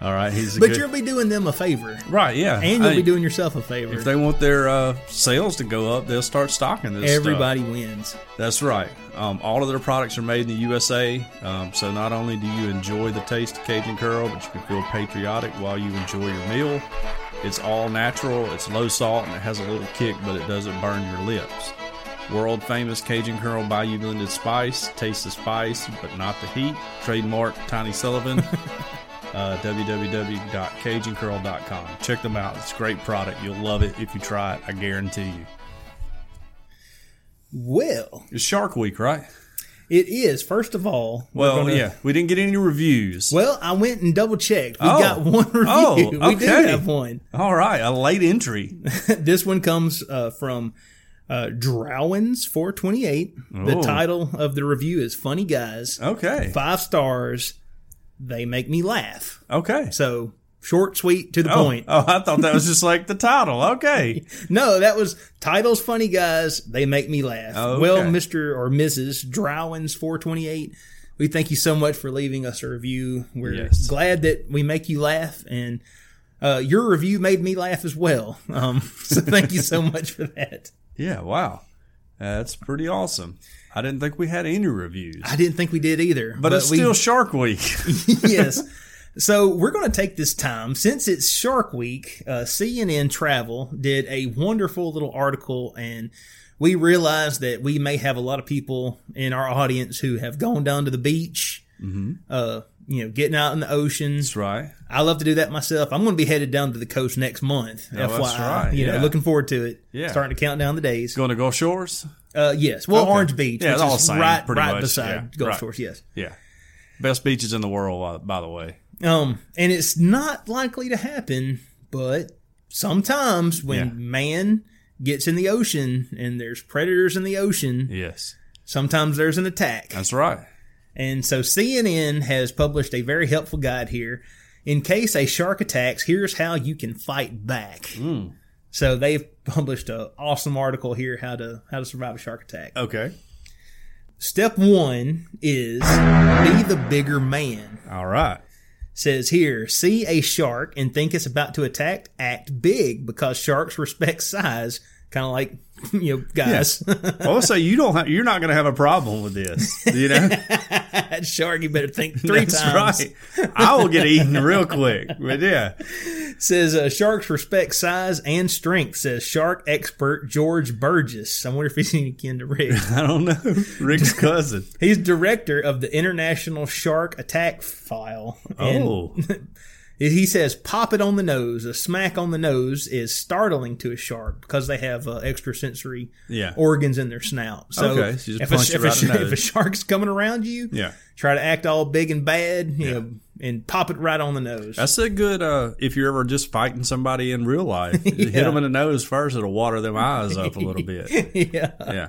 All right. He's But good, you'll be doing them a favor. right. Yeah. And you'll I- be doing yourself a favor. If they want their uh, sales to go up, they'll start stocking this. stuff. Everybody wins. That's right. Um, all of their products are made in the USA. Um, so not only do you enjoy the taste of Cajun Curl, but you can feel patriotic while you enjoy your meal. It's all natural, it's low salt, and it has a little kick, but it doesn't burn your lips. World famous Cajun Curl Bayou blended spice. Taste the spice, but not the heat. Trademark Tiny Sullivan. uh, www.cajuncurl.com. Check them out. It's a great product. You'll love it if you try it. I guarantee you. Well, It's Shark Week, right? it is. First of all, Well, gonna- yeah. We didn't get any reviews. Well, I went and double checked. We Oh. got one review. Oh, We do okay. have one. All right, a late entry. this one comes uh, from uh, Drowins428. The Oh. title of the review is Funny Guys. Okay. Five stars. They make me laugh. Okay. So short, sweet, to the Oh, point. oh, I thought that was just like the title. Okay. No, that was titles funny guys. They make me laugh. Okay. Well, Mr. or Mrs. Drowins428, we thank you so much for leaving us a review. We're Yes. glad that we make you laugh and uh, your review made me laugh as well. Um, so thank you so much for that. Yeah. Wow. That's pretty awesome. I didn't think we had any reviews, I didn't think we did either. but, it's we- still Shark Week. yes. So we're going to take this time since it's Shark Week. Uh, CNN Travel did a wonderful little article, and we realized that we may have a lot of people in our audience who have gone down to the beach, uh, you know, getting out in the ocean. That's right. I love to do that myself. I'm going to be headed down to the coast next month. Oh, that's FYI, right, you know, looking forward to it. Yeah. starting to count down the days. Going to Gulf Shores? Uh, yes, well, Okay. Orange Beach, Yeah, which all same, right, pretty right much. beside Yeah, Gulf right. Shores. Yes. Yeah. Best beaches in the world, uh, by the way. Um, and it's not likely to happen, but sometimes when Yeah. man gets in the ocean and there's predators in the ocean, Yes. sometimes there's an attack. That's right. And so CNN has published a very helpful guide here. In case a shark attacks, here's how you can fight back. Hmm. So they've published an awesome article here how to how to survive a shark attack. Okay. Step one is be the bigger man. All right. Says here, see a shark and think it's about to attack, act big because sharks respect size, kind of like you know guys. Let's you don't have, you're not going to have a problem with this. You know? shark, you better think three That's times. right. I will get eaten real quick. But yeah. Says uh, sharks respect size and strength. Says shark expert George Burgess. I wonder if he's any kin to Rick. I don't know. Rick's cousin. He's director of the International Shark Attack File. Oh. He says, "Pop it on the nose. A smack on the nose is startling to a shark because they have uh, extrasensory Yeah. organs in their snout. So, Okay, so if, a, if, a, if a shark's coming around you, Yeah. try to act all big and bad, Yeah. know, and pop it right on the nose. That's a good, uh, if you're ever just fighting somebody in real life, you hit them in the nose first, it'll water them eyes up a little bit. yeah. Yeah.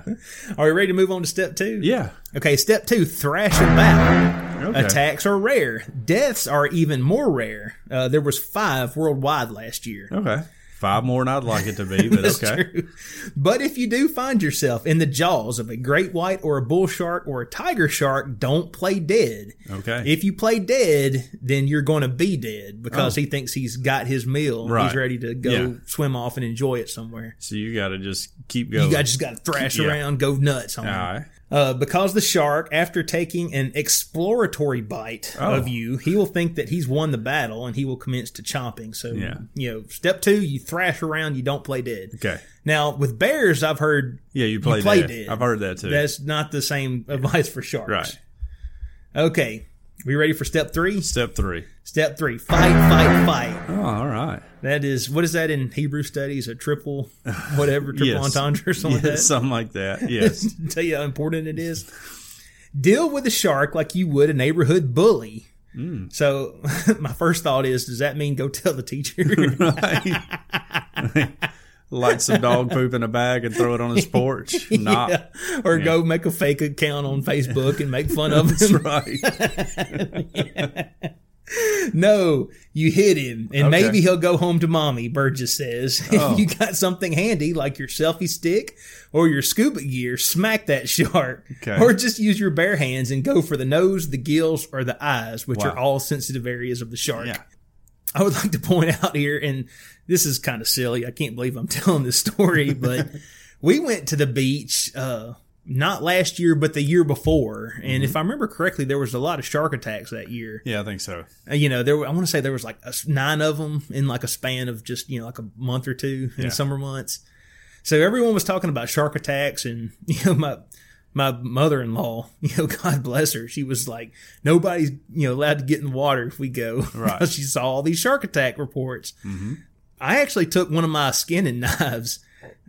Are we ready to move on to step two? Yeah. Okay, step two: thrash and battle. Okay. Attacks are rare. Deaths are even more rare. Uh, there was five worldwide last year. Okay. Five more than I'd like it to be, but That's okay. true. But if you do find yourself in the jaws of a great white or a bull shark or a tiger shark, don't play dead. Okay. If you play dead, then you're going to be dead because Oh. he thinks he's got his meal. Right. He's ready to go Yeah. swim off and enjoy it somewhere. so you got to just keep going. You got just got to thrash Yeah. around, go nuts on All him. right. Uh, because the shark, after taking an exploratory bite Oh. of you, he will think that he's won the battle and he will commence to chomping. So, Yeah. you know, step two, you thrash around, you don't play dead. Okay. Now, with bears, I've heard Yeah, you play, play dead. dead. I've heard that too. that's not the same advice for sharks. right. Okay. We ready for step three? Step three. Step three fight, fight, fight. Oh, all right. That is, what is that in Hebrew studies? A triple, whatever, triple Yes. entendre or something Yeah, like that? something like that. Yes. Tell you how important it is. Deal with a shark like you would a neighborhood bully. Mm. So, my first thought is, does that mean go tell the teacher? Light some dog poop in a bag and throw it on his porch. Nah. Yeah. Or go make a fake account on Facebook and make fun of That's him. right. No, you hit him, and Okay. maybe he'll go home to mommy. Burgess says, Oh. if you got something handy like your selfie stick or your scuba gear, smack that shark, Okay. or just use your bare hands and go for the nose, the gills, or the eyes, which Wow. are all sensitive areas of the shark. Yeah. I would like to point out here, and this is kind of silly. I can't believe I'm telling this story, but we went to the beach uh, not last year, but the year before. And if I remember correctly, there was a lot of shark attacks that year. Yeah, I think so. Uh, You know, there were, I want to say there was like a nine of them in like a span of just you know like a month or two in Yeah. the summer months. So everyone was talking about shark attacks, and you know my my mother in law, you know, God bless her, she was like, nobody's you know allowed to get in the water if we go. Right. she saw all these shark attack reports. I actually took one of my skinning knives.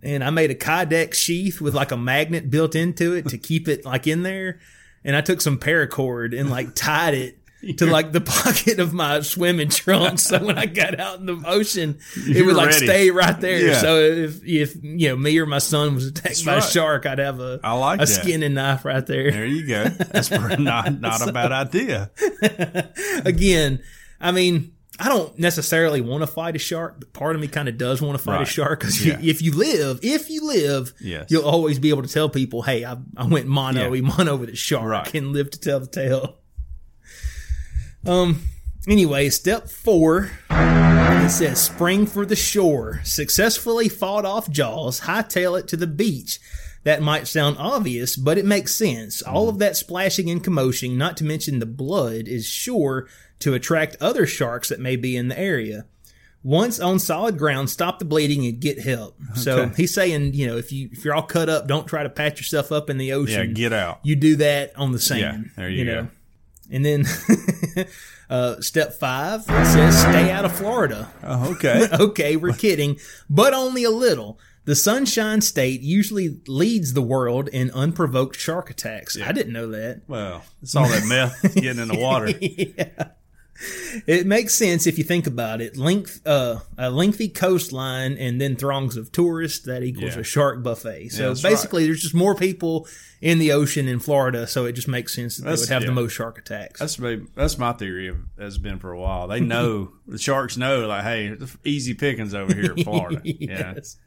And I made a Kydex sheath with like a magnet built into it to keep it like in there. And I took some paracord and like tied it to like the pocket of my swimming trunks. So when I got out in the ocean, it would like ready. stay right there. Yeah. So if, if, you know, me or my son was attacked by right. a shark, I'd have a, I like a that. skinning knife right there. There you go. That's not not a bad idea. Again, I mean, I don't necessarily want to fight a shark, but part of me kind of does want to fight a shark because Yeah. if you live, if you live, Yes. you'll always be able to tell people, "Hey, I, I went mono, Yeah. mono with a shark, Right. and live to tell the tale." Um. Anyway, step four. It says spring for the shore. Successfully fought off Jaws, hightail it to the beach. That might sound obvious, but it makes sense. All of that splashing and commotion, not to mention the blood, is sure to attract other sharks that may be in the area. Once on solid ground, stop the bleeding and get help. So he's saying, you know, if you if you're all cut up, don't try to patch yourself up in the ocean. Yeah, get out. you do that on the sand. Yeah, there you go. And then uh, step five says stay out of Florida. Oh, okay. Okay, we're kidding, but only a little. The Sunshine State usually leads the world in unprovoked shark attacks. I didn't know that. Well, it's all that meth getting in the water. yeah. It makes sense if you think about it. Length, uh, a lengthy coastline and then throngs of tourists that equals Yeah. a shark buffet. So Yeah, basically, there's just more people in the ocean in Florida, so it just makes sense that That's- they would have yeah. the most shark attacks. That's my, that's my theory of, has been for a while. They know the sharks know like, hey, easy pickings over here in Florida. Yeah. Yes.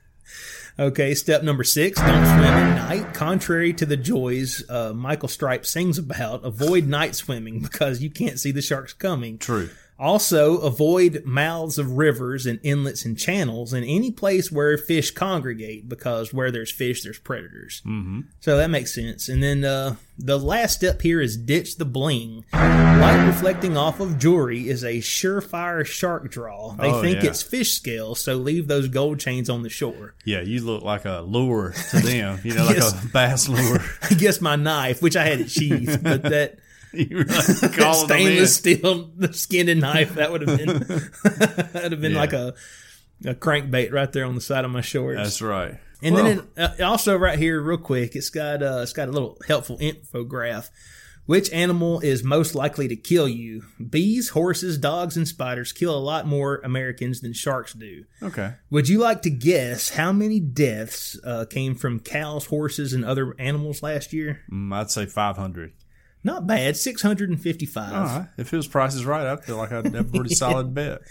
Okay, step number six: don't swim at night. Contrary to the joys uh, Michael Stipe sings about, avoid night swimming because you can't see the sharks coming. True. Also, avoid mouths of rivers and inlets and channels and any place where fish congregate because where there's fish, there's predators. Mm-hmm. So that makes sense. And then uh, the last step here is ditch the bling. Light reflecting off of jewelry is a surefire shark draw. They Oh, think yeah. it's fish scales, so leave those gold chains on the shore. Yeah, you look like a lure to them. You know, like Yes. a bass lure. I guess my knife, which I had it sheathed, but that. you really that call them in. stainless steel the skinned knife that would have been that'd have been Yeah. like a a crankbait right there on the side of my shorts. That's right. and Well, then it, uh, also right here, real quick, it's got uh, it's got a little helpful infograph. Which animal is most likely to kill you? Bees, horses, dogs, and spiders kill a lot more Americans than sharks do. okay. Would you like to guess how many deaths uh, came from cows, horses, and other animals last year? Mm, I'd say 500. Not bad, 655. All right. If his price is right, I feel like I'd have a pretty solid bet.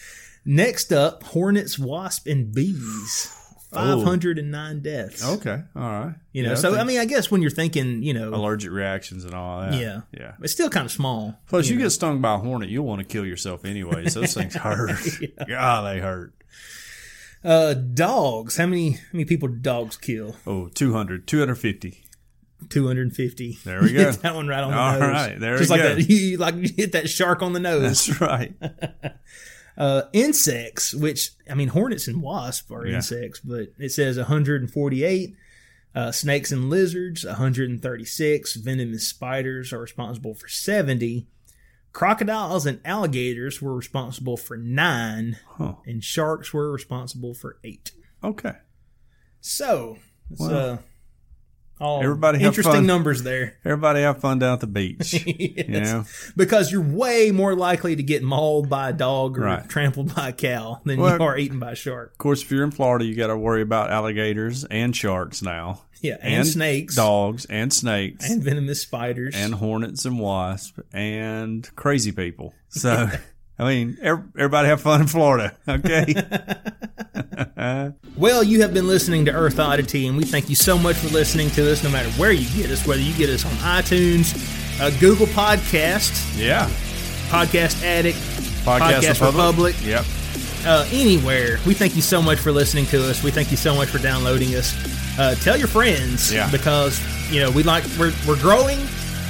Next up, hornets, wasp, and bees. 509 deaths. Okay. All right. You know. Yeah, so I think mean, I guess when you're thinking, you know, allergic reactions and all that. yeah, Yeah. it's still kind of small. Plus, you, know. get stung by a hornet, you'll want to kill yourself anyway. So those things hurt. God, they hurt. Uh, dogs. How many? How many people do dogs kill? Oh, 200, 250. 250. There we go. hit that one right on the All nose. right, there Just we like go. that. You like you hit that shark on the nose. That's right. Uh, insects, which I mean, hornets and wasps are Yeah. insects, but it says 148. Uh, snakes and lizards, 136. Venomous spiders are responsible for 70. Crocodiles and alligators were responsible for nine, Huh. and sharks were responsible for eight. Okay. So, Wow. uh, all Everybody have interesting fun. numbers there. Everybody have fun down at the beach. Yes. You know? Because you're way more likely to get mauled by a dog or Right. trampled by a cow than Well- you are eaten by a shark. Of course, if you're in Florida, you got to worry about alligators and sharks now. Yeah, and, snakes, dogs, and snakes, and venomous spiders. and hornets and wasps, and crazy people. So, I mean, everybody have fun in Florida, okay? well, you have been listening to Earth Oddity, and we thank you so much for listening to us. No matter where you get us, whether you get us on iTunes, uh, Google Podcast, yeah. Podcast Addict, Podcast, Podcast Republic. Yep. uh, anywhere. We thank you so much for listening to us. We thank you so much for downloading us. uh, tell your friends Yeah. because you know we like we're we're growing,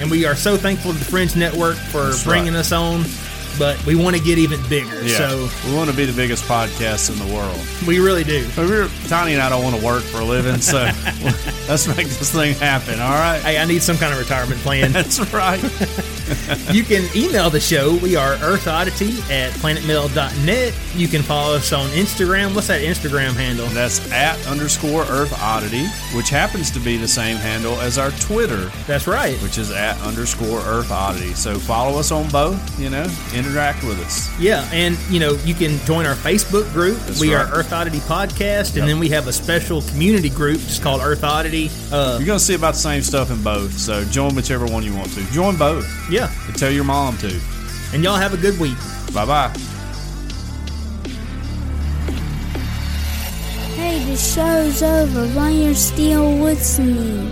and we are so thankful to the Fringe Network for That's bringing right. us on. But we want to get even bigger, Yeah. so we want to be the biggest podcast in the world. we really do. We're, Tony and I don't want to work for a living, so let's make this thing happen. All right. Hey, I need some kind of retirement plan. That's right. you can email the show. We are earthoddity at planetmail.net. You can follow us on Instagram. What's that Instagram handle? That's at underscore Earth Oddity, which happens to be the same handle as our Twitter, That's right. which is at underscore Earth Oddity. So follow us on both. You know, interact with us. Yeah, and you know you can join our Facebook group. That's we right. are Earth Oddity Podcast, Yep. and then we have a special community group just called Earth Oddity. Uh, You're gonna see about the same stuff in both. So join whichever one you want to. Join both. yeah, And tell your mom to. and y'all have a good week. Bye bye. Hey, the show's over. Why you're still with me?